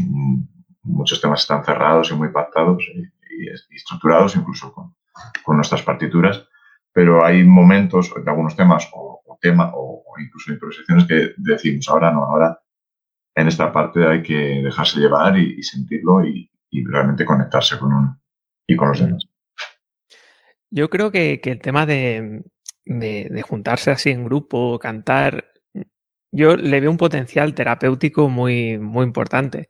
muchos temas están cerrados y muy pactados y, y estructurados incluso con, con, nuestras partituras, pero hay momentos de algunos temas o, o tema o, o, incluso improvisaciones que decimos ahora no, ahora en esta parte hay que dejarse llevar y, y sentirlo y, realmente conectarse con uno y con los demás. Yo creo que, que el tema de, de, de, juntarse así en grupo, cantar, yo le veo un potencial terapéutico muy, muy importante.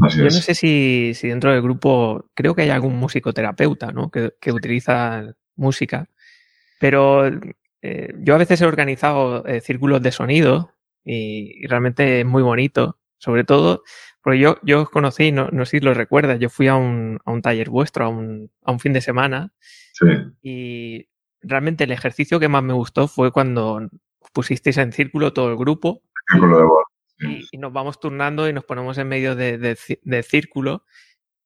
Así yo es. no sé si, si, dentro del grupo, creo que hay algún musicoterapeuta, ¿no? Que, que utiliza música, pero eh, yo a veces he organizado eh, círculos de sonido y, y, realmente es muy bonito, sobre todo porque yo, yo os conocí, no, no sé si lo recuerdas, yo fui a un, a un taller vuestro, a un, a un fin de semana sí. y realmente el ejercicio que más me gustó fue cuando pusisteis en círculo todo el grupo. Círculo de voz. Y, y, nos vamos turnando y nos ponemos en medio de, de, de, círculo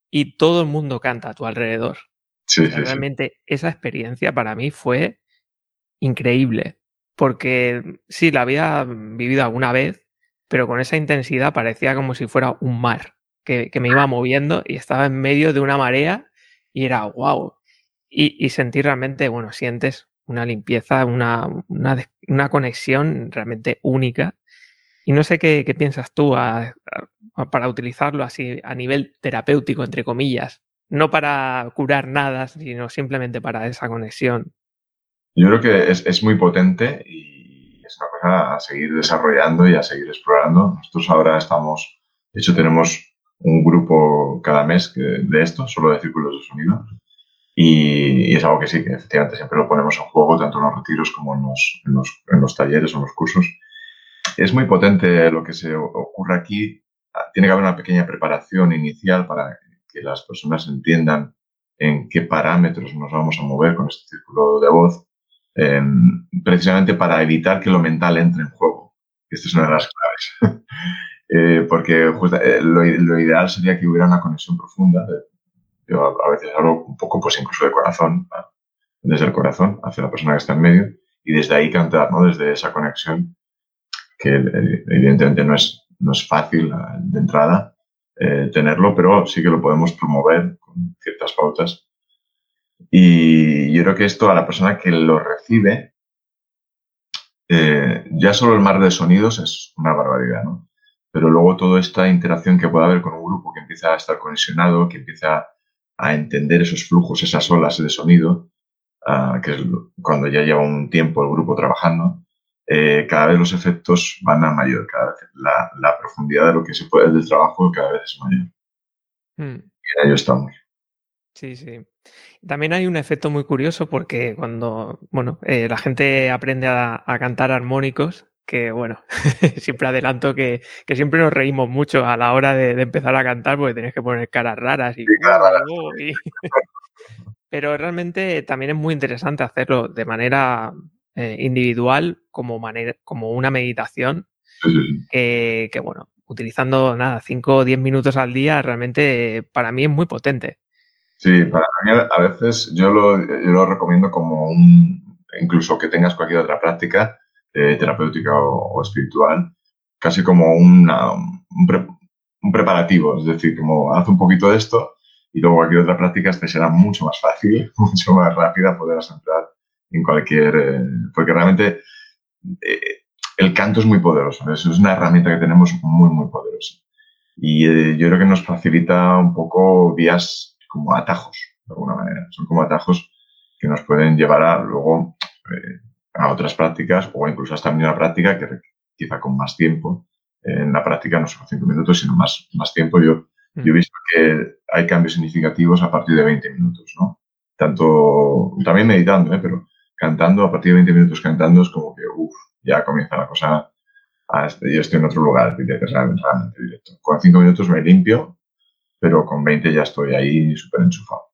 y todo el mundo canta a tu alrededor. Sí, o sea, sí, realmente sí. esa experiencia para mí fue increíble. Porque sí, la había vivido alguna vez, pero con esa intensidad parecía como si fuera un mar que, que me iba moviendo y estaba en medio de una marea y era wow. Y, y sentir realmente, bueno, sientes una limpieza, una, una, una conexión realmente única. Y no sé qué, qué piensas tú para utilizarlo así a nivel terapéutico, entre comillas. No para curar nada, sino simplemente para esa conexión. Yo creo que es, es muy potente y es una cosa a seguir desarrollando y a seguir explorando. Nosotros ahora estamos, de hecho tenemos un grupo cada mes de esto, solo de círculos de sonido. Y, y, es algo que sí, que efectivamente siempre lo ponemos en juego, tanto en los retiros como en los, en los, en los talleres o en los cursos. Es muy potente lo que se ocurre aquí. Tiene que haber una pequeña preparación inicial para que las personas entiendan en qué parámetros nos vamos a mover con este círculo de voz, eh, precisamente para evitar que lo mental entre en juego. Esta es una de las claves. eh, porque eh, lo, ideal sería que hubiera una conexión profunda. Yo a, veces hablo un poco, pues incluso de corazón, desde el corazón hacia la persona que está en medio, y desde ahí cantar, ¿no? Desde esa conexión, que evidentemente no es, no es fácil de entrada, eh, tenerlo, pero sí que lo podemos promover con ciertas pautas. Y yo creo que esto a la persona que lo recibe, eh, ya solo el mar de sonidos es una barbaridad, ¿no? Pero luego toda esta interacción que puede haber con un grupo que empieza a estar conexionado, que empieza a entender esos flujos, esas olas de sonido, uh, que es cuando ya lleva un tiempo el grupo trabajando, eh, cada vez los efectos van a mayor, cada vez la, la, profundidad de lo que se puede del trabajo cada vez es mayor. Hmm. Y ahí estamos. Sí, sí. También hay un efecto muy curioso porque cuando, bueno, eh, la gente aprende a, cantar armónicos, que bueno, siempre adelanto que, siempre nos reímos mucho a la hora de, empezar a cantar porque tenés que poner caras raras y... Pero realmente también es muy interesante hacerlo de manera eh, individual como, manera, como una meditación que, bueno, utilizando nada, 5 o 10 minutos al día, realmente para mí es muy potente. Sí, para mí a veces yo lo, lo recomiendo como un, incluso que tengas cualquier otra práctica eh, terapéutica o, espiritual, casi como una, un, preparativo, es decir, como haz un poquito de esto y luego cualquier otra práctica te será mucho más fácil, mucho más rápida poder entrar en cualquier, eh, porque realmente eh, el canto es muy poderoso, es una herramienta que tenemos muy, muy poderosa. Y yo creo que nos facilita un poco vías como atajos, de alguna manera. Son como atajos que nos pueden llevar a luego eh, a otras prácticas o incluso hasta una práctica que quizá con más tiempo. En la práctica no son cinco minutos, sino más, más tiempo. Yo, yo he mm. visto que hay cambios significativos a partir de 20 minutos, ¿no? Tanto, también meditando, ¿eh? pero cantando, a partir de 20 minutos cantando es como que, uff, ya comienza la cosa, a este, yo estoy en otro lugar, realmente directo. Con cinco minutos me limpio pero con 20 ya estoy ahí súper enchufado.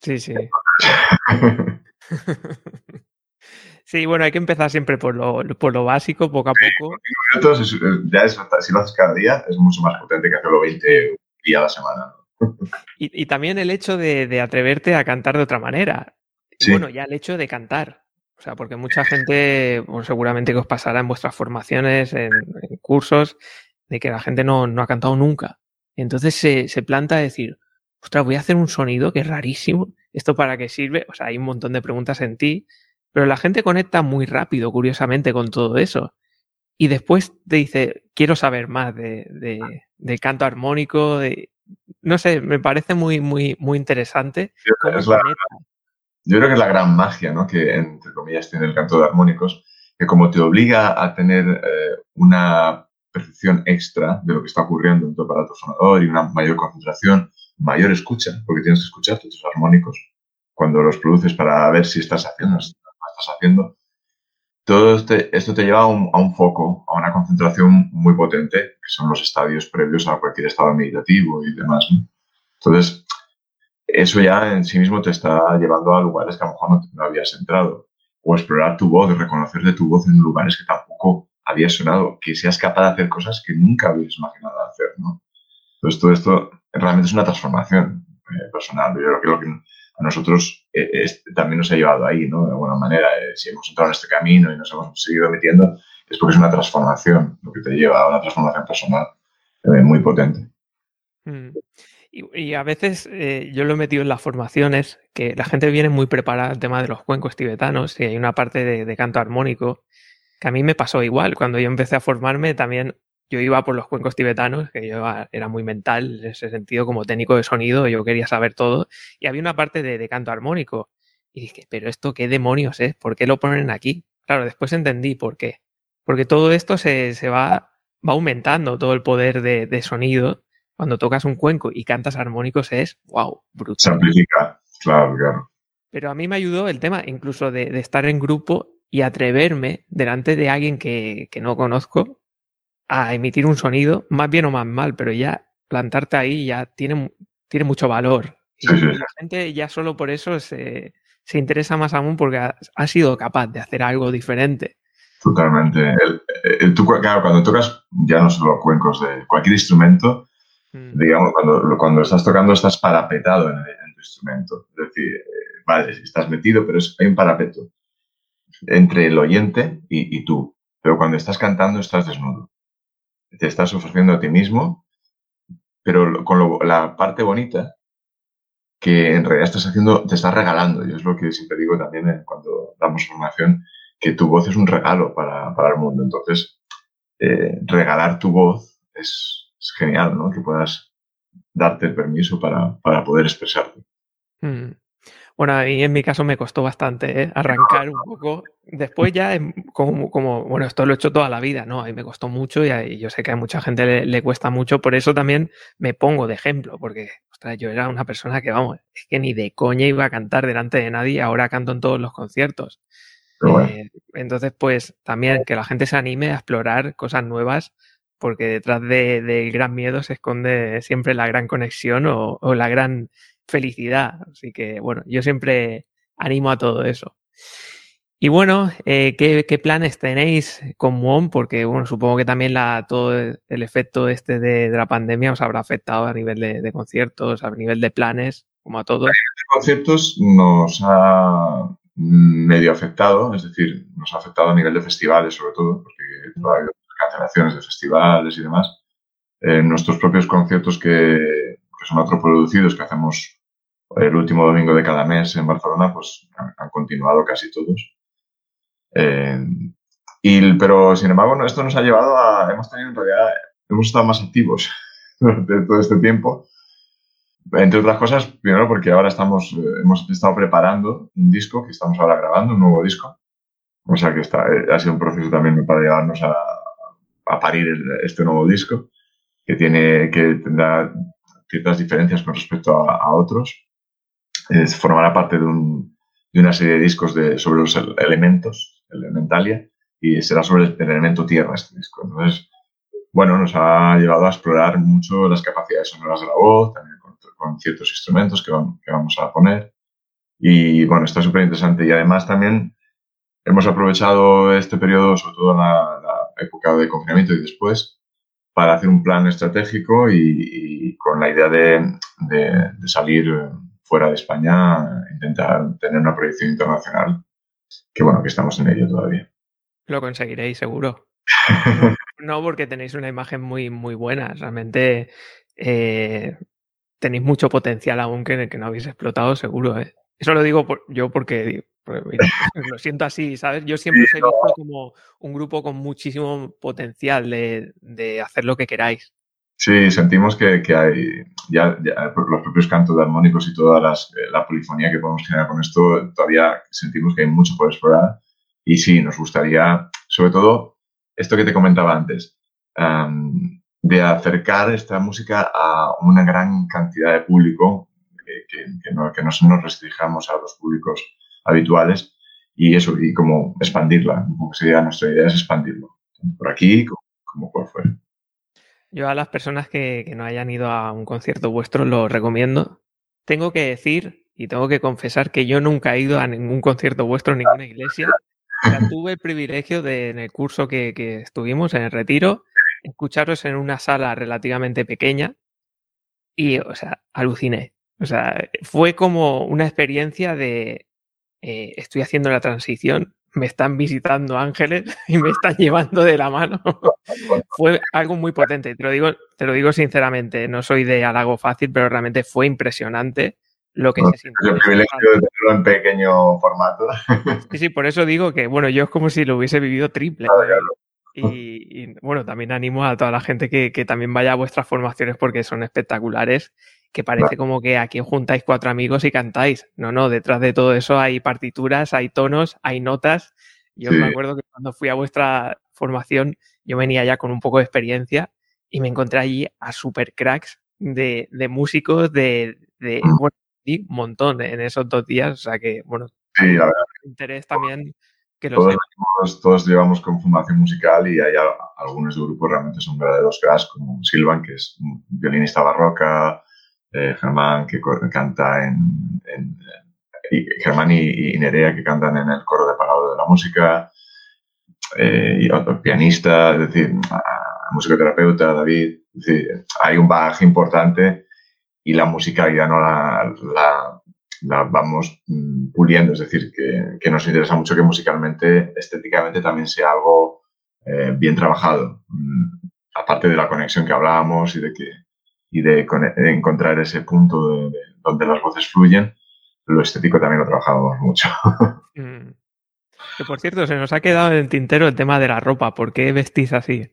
Sí, sí. sí, bueno, hay que empezar siempre por lo, por lo básico, poco a poco. minutos, ya es, si lo haces cada día, es mucho más potente que hacerlo 20 días a la semana. Y, también el hecho de, atreverte a cantar de otra manera. Bueno, ya el hecho de cantar. O sea, porque mucha gente, seguramente que os pasará en vuestras formaciones, en, cursos, de que la gente no, no ha cantado nunca. Entonces se, se planta a decir, ostras, voy a hacer un sonido que es rarísimo. ¿Esto para qué sirve? O sea, hay un montón de preguntas en ti, pero la gente conecta muy rápido, curiosamente, con todo eso. Y después te dice, quiero saber más de, de, canto armónico, de, no sé, me parece muy, muy, muy interesante. Yo, creo que es la gran magia, ¿no? Que, entre comillas, tiene el canto de armónicos, que como te obliga a tener eh, una percepción extra de lo que está ocurriendo en tu aparato sonador y una mayor concentración, mayor escucha, porque tienes que escuchar tus armónicos cuando los produces para ver si estás haciendo, si estás haciendo. Todo este, esto te lleva a un, foco, a una concentración muy potente, que son los estadios previos a cualquier estado meditativo y demás. Entonces, eso ya en sí mismo te está llevando a lugares que a lo mejor no, habías entrado. O explorar tu voz, reconocer de tu voz en lugares que tampoco había sonado, que seas capaz de hacer cosas que nunca habías imaginado hacer, ¿no? Entonces, todo esto realmente es una transformación eh, personal. Yo creo que lo que a nosotros eh, también nos ha llevado ahí, ¿no? De alguna manera, eh, si hemos entrado en este camino y nos hemos seguido metiendo, es porque es una transformación lo que te lleva a una transformación personal muy potente. Mm. Y, a veces yo lo he metido en las formaciones, que la gente viene muy preparada al tema de los cuencos tibetanos y hay una parte de canto armónico que a mí me pasó igual. Cuando yo empecé a formarme, también yo iba por los cuencos tibetanos, que yo era muy mental en ese sentido, como técnico de sonido, yo quería saber todo. Y había una parte de, canto armónico. Y dije, pero esto qué demonios es, ¿por qué lo ponen aquí? Claro, después entendí por qué. Porque todo esto se, va, va aumentando, todo el poder de, sonido. Cuando tocas un cuenco y cantas armónicos es, wow, brutal. Se amplifica, claro, claro. Pero a mí me ayudó el tema incluso de, de estar en grupo y atreverme delante de alguien que, no conozco a emitir un sonido, más bien o más mal, pero ya plantarte ahí ya tiene, tiene mucho valor. Y la gente ya solo por eso se, interesa más aún porque ha, sido capaz de hacer algo diferente. Totalmente. claro, cuando tocas ya no solo cuencos de cualquier instrumento, mm. digamos, cuando, cuando estás tocando estás parapetado en, el, tu instrumento. Es decir, eh, vale, estás metido, pero es, hay un parapeto entre el oyente y, tú. Pero cuando estás cantando estás desnudo. Te estás ofreciendo a ti mismo, pero con la parte bonita que en realidad estás haciendo, te estás regalando. Y es lo que siempre digo también cuando damos formación, que tu voz es un regalo para, el mundo. Entonces, eh, regalar tu voz es, genial, ¿no? Que puedas darte el permiso para, poder expresarte. Mm. Bueno, a mí en mi caso me costó bastante ¿eh? arrancar un poco. Después ya, como, como, bueno, esto lo he hecho toda la vida, ¿no? A mí me costó mucho y, yo sé que a mucha gente le, le, cuesta mucho. Por eso también me pongo de ejemplo, porque, ostras, yo era una persona que, vamos, es que ni de coña iba a cantar delante de nadie, ahora canto en todos los conciertos. Eh, entonces, pues también que la gente se anime a explorar cosas nuevas, porque detrás del de, gran miedo se esconde siempre la gran conexión o, o la gran felicidad. Así que, bueno, yo siempre animo a todo eso. Y bueno, eh, ¿qué, planes tenéis con MON? Porque, bueno, supongo que también la, todo el efecto este de, la pandemia os habrá afectado a nivel de, conciertos, a nivel de planes, como a todos. conciertos nos ha medio afectado, es decir, nos ha afectado a nivel de festivales sobre todo, porque ha habido cancelaciones de festivales y demás. En nuestros propios conciertos que, que son producidos que hacemos el último domingo de cada mes en Barcelona, pues han, continuado casi todos. Eh, y, pero, sin embargo, esto nos ha llevado a, hemos tenido en realidad, hemos estado más activos durante todo este tiempo. Entre otras cosas, primero porque ahora estamos, eh, hemos estado preparando un disco que estamos ahora grabando, un nuevo disco. O sea que está, eh, ha sido un proceso también para llevarnos a, a parir este nuevo disco, que tiene, que tendrá ciertas diferencias con respecto a, otros. Formará parte de, un, de, una serie de discos de, sobre los elementos, Elementalia, y será sobre el, elemento tierra este disco. Entonces, bueno, nos ha llevado a explorar mucho las capacidades sonoras de la voz, también con, ciertos instrumentos que, que, vamos a poner. Y bueno, está súper interesante. Y además también hemos aprovechado este periodo, sobre todo en la, la época de confinamiento y después, para hacer un plan estratégico y, con la idea de, salir fuera de España, intentar tener una proyección internacional, que bueno, que estamos en ello todavía. Lo conseguiréis, seguro. no, porque tenéis una imagen muy, muy buena. Realmente eh, tenéis mucho potencial aún que, que no habéis explotado, seguro. ¿eh? Eso lo digo yo porque pues lo siento así, ¿sabes? Yo siempre os he visto como un grupo con muchísimo potencial de, hacer lo que queráis. Sí, sentimos que, hay ya, los propios cantos de armónicos y toda las, eh, la polifonía que podemos generar con esto, todavía sentimos que hay mucho por explorar. Y sí, nos gustaría, sobre todo, esto que te comentaba antes, de acercar esta música a una gran cantidad de público, eh, que, que, no, que no nos restringamos a los públicos habituales y eso, y como expandirla. sería nuestra idea es expandirlo, por aquí como, por fuera. Yo a las personas que, no hayan ido a un concierto vuestro lo recomiendo. Tengo que decir y tengo que confesar que yo nunca he ido a ningún concierto vuestro ninguna iglesia. tuve el privilegio de, en el curso que, que estuvimos, en el retiro, escucharos en una sala relativamente pequeña y, o sea, aluciné. O sea, fue como una experiencia de, eh, estoy haciendo la transición, me están visitando ángeles y me están llevando de la mano. fue algo muy potente, te lo, digo, te lo digo sinceramente, no soy de halago fácil, pero realmente fue impresionante lo que se sintió. El privilegio de tenerlo en pequeño formato. sí, sí, por eso digo que, bueno, yo es como si lo hubiese vivido triple. Y, bueno, también animo a toda la gente que, que, también vaya a vuestras formaciones porque son espectaculares que parece como que aquí juntáis cuatro amigos y cantáis. No, no, detrás de todo eso hay partituras, hay tonos, hay notas. Yo me acuerdo que cuando fui a vuestra formación, yo venía ya con un poco de experiencia y me encontré allí a super cracks de, de músicos de, de mm. bueno, un montón en esos dos días. O sea que, bueno, sí, la verdad. interés también que lo todos, todos, llevamos con formación musical y hay algunos de grupos realmente son verdaderos cracks, como Silvan, que es un violinista barroca, eh, Germán que canta en, Germán y, Nerea que cantan en el coro de Pagado de la Música, eh, y otro pianista, es decir, musicoterapeuta, David, es decir, hay un bagaje importante y la música ya no la, la, vamos mm, puliendo, es decir, que, que, nos interesa mucho que musicalmente, estéticamente también sea algo eh, bien trabajado, mm, aparte de la conexión que hablábamos y de que y de, encontrar ese punto donde las voces fluyen, lo estético también lo trabajamos mucho. Mm. Que por cierto, se nos ha quedado en el tintero el tema de la ropa. ¿Por qué vestís así?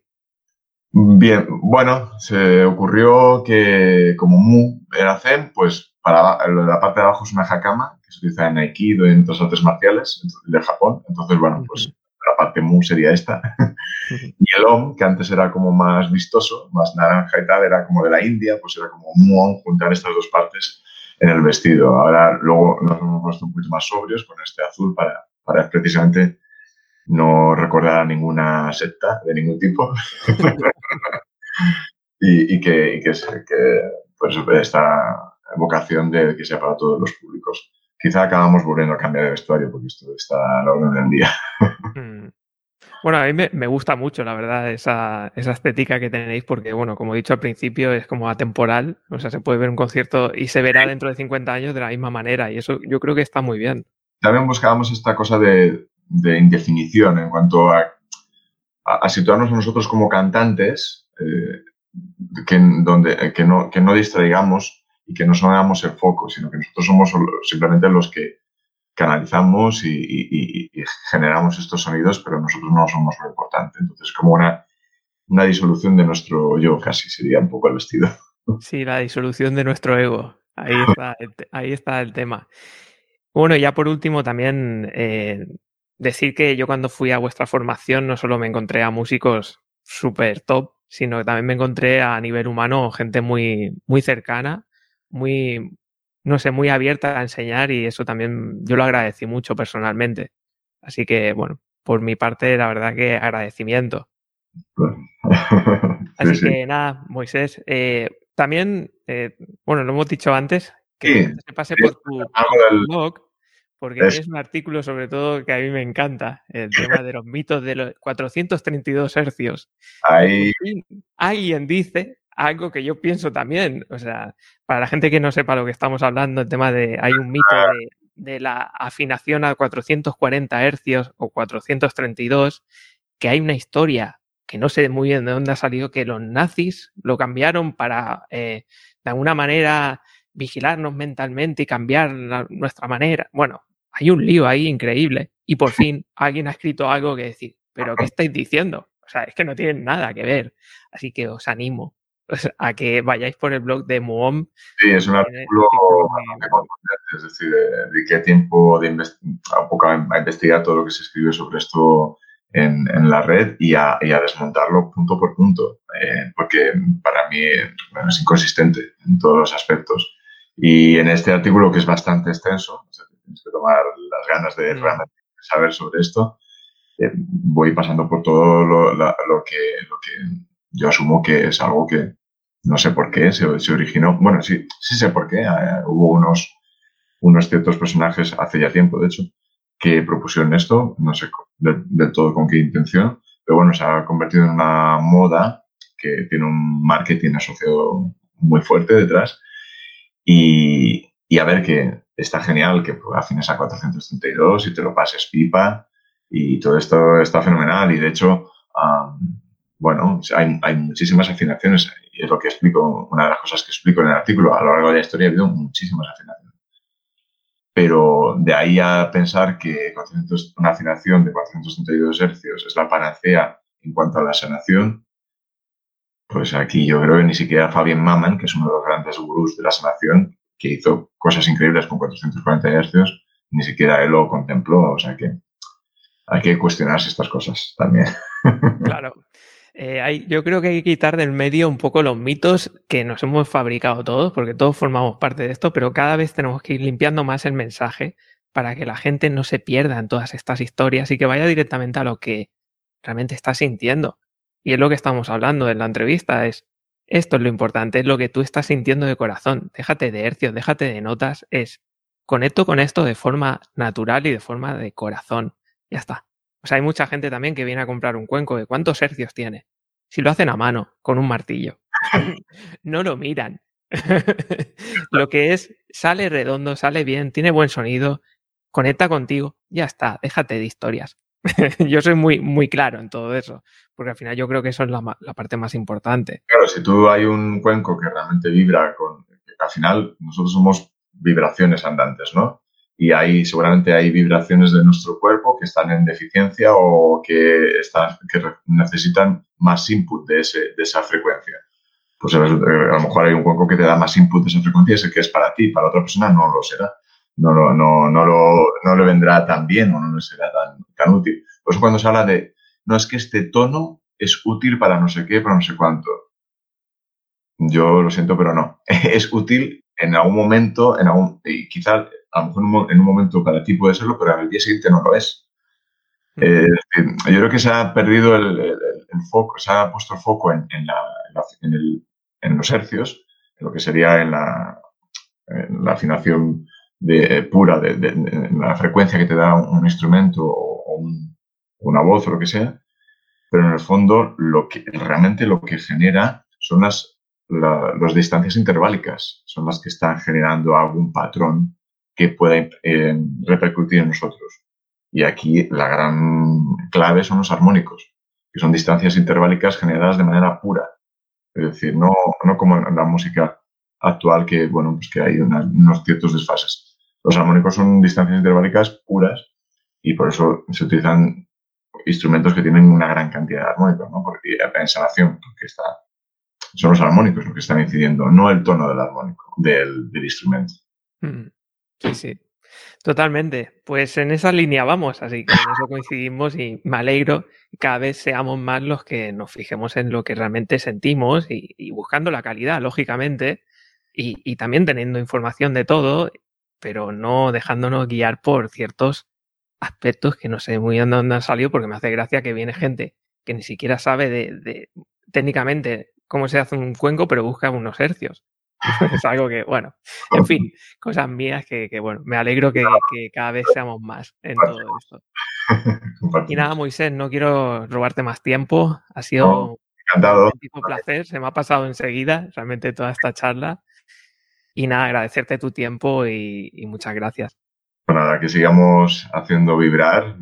Bien, bueno, se ocurrió que como Mu era Zen, pues para la parte de abajo es una jacama, que se utiliza en Aikido y en otras artes marciales de Japón. Entonces, bueno, pues parte Mu sería esta. y el Om, que antes era como más vistoso, más naranja y tal, era como de la India, pues era como Muon, juntar estas dos partes en el vestido. Ahora luego nos hemos puesto un poquito más sobrios con este azul para, para precisamente no recordar a ninguna secta de ningún tipo. y, que, y que, que pues, esta vocación de que sea para todos los públicos. Quizá acabamos volviendo a cambiar de vestuario porque esto está a la orden del día. Mm. Bueno, a mí me, gusta mucho, la verdad, esa, esa, estética que tenéis, porque, bueno, como he dicho al principio, es como atemporal. O sea, se puede ver un concierto y se verá dentro de 50 años de la misma manera. Y eso yo creo que está muy bien. También buscábamos esta cosa de, de indefinición en cuanto a, a, situarnos nosotros como cantantes, eh, que, donde, que, no, que no distraigamos y que no somos el foco, sino que nosotros somos simplemente los que canalizamos y, generamos estos sonidos, pero nosotros no somos lo importante. Entonces, como una, una disolución de nuestro yo, casi sería un poco el vestido. Sí, la disolución de nuestro ego. Ahí está, ahí está el tema. Bueno, ya por último, también eh, decir que yo cuando fui a vuestra formación no solo me encontré a músicos súper top, sino que también me encontré a nivel humano gente muy, muy cercana, muy, no sé, muy abierta a enseñar y eso también yo lo agradecí mucho personalmente. Así que, bueno, por mi parte, la verdad que agradecimiento. Así que nada, Moisés, eh, también, eh, bueno, lo hemos dicho antes, que se pase por tu blog porque es... un artículo sobre todo que a mí me encanta, el tema de los mitos de los 432 hercios. Ahí... Alguien dice algo que yo pienso también, o sea, para la gente que no sepa lo que estamos hablando, el tema de, hay un mito de, la afinación a 440 hercios o 432, que hay una historia que no sé muy bien de dónde ha salido, que los nazis lo cambiaron para, eh, de alguna manera, vigilarnos mentalmente y cambiar nuestra manera. Bueno, hay un lío ahí increíble. Y por fin alguien ha escrito algo que decir, pero ¿qué estáis diciendo? O sea, es que no tienen nada que ver. Así que os animo a que vayáis por el blog de Muom. Sí, es un artículo es decir, de, qué tiempo de un poco a, investigar todo lo que se escribe sobre esto en, en la red y a, y a, desmontarlo punto por punto, eh, porque para mí es inconsistente en todos los aspectos. Y en este artículo, que es bastante extenso, tienes que tomar las ganas de mm. realmente saber sobre esto. Eh, voy pasando por todo lo, que, lo que yo asumo que es algo que no sé por qué se, originó. Bueno, sí, sí sé por qué. Eh, hubo unos, unos ciertos personajes hace ya tiempo, de hecho, que propusieron esto, no sé del todo con qué intención, pero bueno, se ha convertido en una moda que tiene un marketing asociado muy fuerte detrás. Y, y a ver que está genial que afines a 432 y te lo pases pipa y todo esto está fenomenal y de hecho, bueno, hay, hay, muchísimas afinaciones y es lo que explico, una de las cosas que explico en el artículo, a lo largo de la historia ha habido muchísimas afinaciones. Pero de ahí a pensar que una afinación de 432 hercios es la panacea en cuanto a la sanación, pues aquí yo creo que ni siquiera Fabian Maman, que es uno de los grandes gurús de la sanación, que hizo cosas increíbles con 440 Hz, ni siquiera él lo contempló. O sea que hay que cuestionarse estas cosas también. Eh, yo creo que hay que quitar del medio un poco los mitos que nos hemos fabricado todos, porque todos formamos parte de esto, pero cada vez tenemos que ir limpiando más el mensaje para que la gente no se pierda en todas estas historias y que vaya directamente a lo que realmente está sintiendo. Y es lo que estamos hablando en la entrevista, es esto es lo importante, es lo que tú estás sintiendo de corazón. Déjate de hercios, déjate de notas. Es conecto con esto de forma natural y de forma de corazón. Ya está. O sea, hay mucha gente también que viene a comprar un cuenco de cuántos hercios tiene. Si lo hacen a mano, con un martillo. no lo miran. lo que es, sale redondo, sale bien, tiene buen sonido, conecta contigo, ya está, déjate de historias. yo soy muy, muy claro en todo eso, porque al final yo creo que eso es la, parte más importante. Claro, si tú hay un cuenco que realmente vibra con, al final nosotros somos vibraciones andantes, ¿no? Y hay, seguramente hay vibraciones de nuestro cuerpo que están en deficiencia o que, están, que necesitan más input de, ese, de esa frecuencia. Pues a lo mejor hay un cuenco que te da más input de esa frecuencia y ese que es para ti, para otra persona no lo será. no, no, no, no, lo, no le vendrá tan bien o no le será tan, tan útil. Por eso cuando se habla de, no es que este tono es útil para no sé qué, para no sé cuánto. Yo lo siento, pero no. es útil en algún momento, en algún, y quizá a lo mejor en un momento para ti puede serlo, pero al día siguiente no lo es. Eh, yo creo que se ha perdido el, foco, se ha puesto el foco en, en, en, los hercios, en lo que sería en la, la afinación de, pura, de, la frecuencia que te da un, instrumento o, una voz o lo que sea, pero en el fondo lo que realmente lo que genera son las, las distancias interválicas, son las que están generando algún patrón que pueda eh, repercutir en nosotros. Y aquí la gran clave son los armónicos, que son distancias interválicas generadas de manera pura. Es decir, no, no como en la música actual que, bueno, pues que hay unos ciertos desfases. Los armónicos son distancias interválicas puras y por eso se utilizan instrumentos que tienen una gran cantidad de armónicos, ¿no? Porque en sanación, porque está, son los armónicos los que están incidiendo, no el tono del armónico, del, del instrumento. Mm. Sí, sí. Totalmente. Pues en esa línea vamos, así que en eso coincidimos y me alegro cada vez seamos más los que nos fijemos en lo que realmente sentimos y, buscando la calidad, lógicamente, y, y, también teniendo información de todo, pero no dejándonos guiar por ciertos aspectos que no sé muy bien dónde han salido porque me hace gracia que viene gente que ni siquiera sabe de, de técnicamente cómo se hace un cuenco, pero busca unos hercios. es algo que, bueno, en fin, cosas mías que, bueno, me alegro que, cada vez seamos más en todo esto. Y nada, Moisés, no quiero robarte más tiempo. Ha sido un placer, se me ha pasado enseguida realmente toda esta charla. Y nada, agradecerte tu tiempo y, muchas gracias. Bueno, nada, que sigamos haciendo vibrar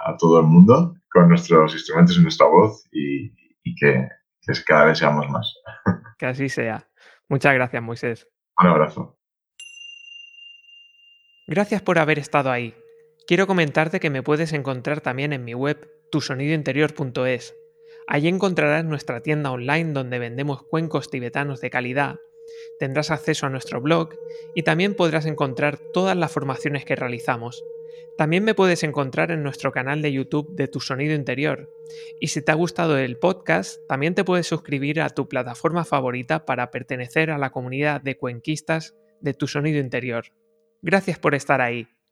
a todo el mundo con nuestros instrumentos y nuestra voz y, que, que cada vez seamos más. Que así sea. Muchas gracias, Moisés. Un abrazo. Gracias por haber estado ahí. Quiero comentarte que me puedes encontrar también en mi web tusonidointerior.es. Allí encontrarás nuestra tienda online donde vendemos cuencos tibetanos de calidad, tendrás acceso a nuestro blog y también podrás encontrar todas las formaciones que realizamos. También me puedes encontrar en nuestro canal de YouTube de Tu Sonido Interior. Y si te ha gustado el podcast, también te puedes suscribir a tu plataforma favorita para pertenecer a la comunidad de cuenquistas de Tu Sonido Interior. Gracias por estar ahí.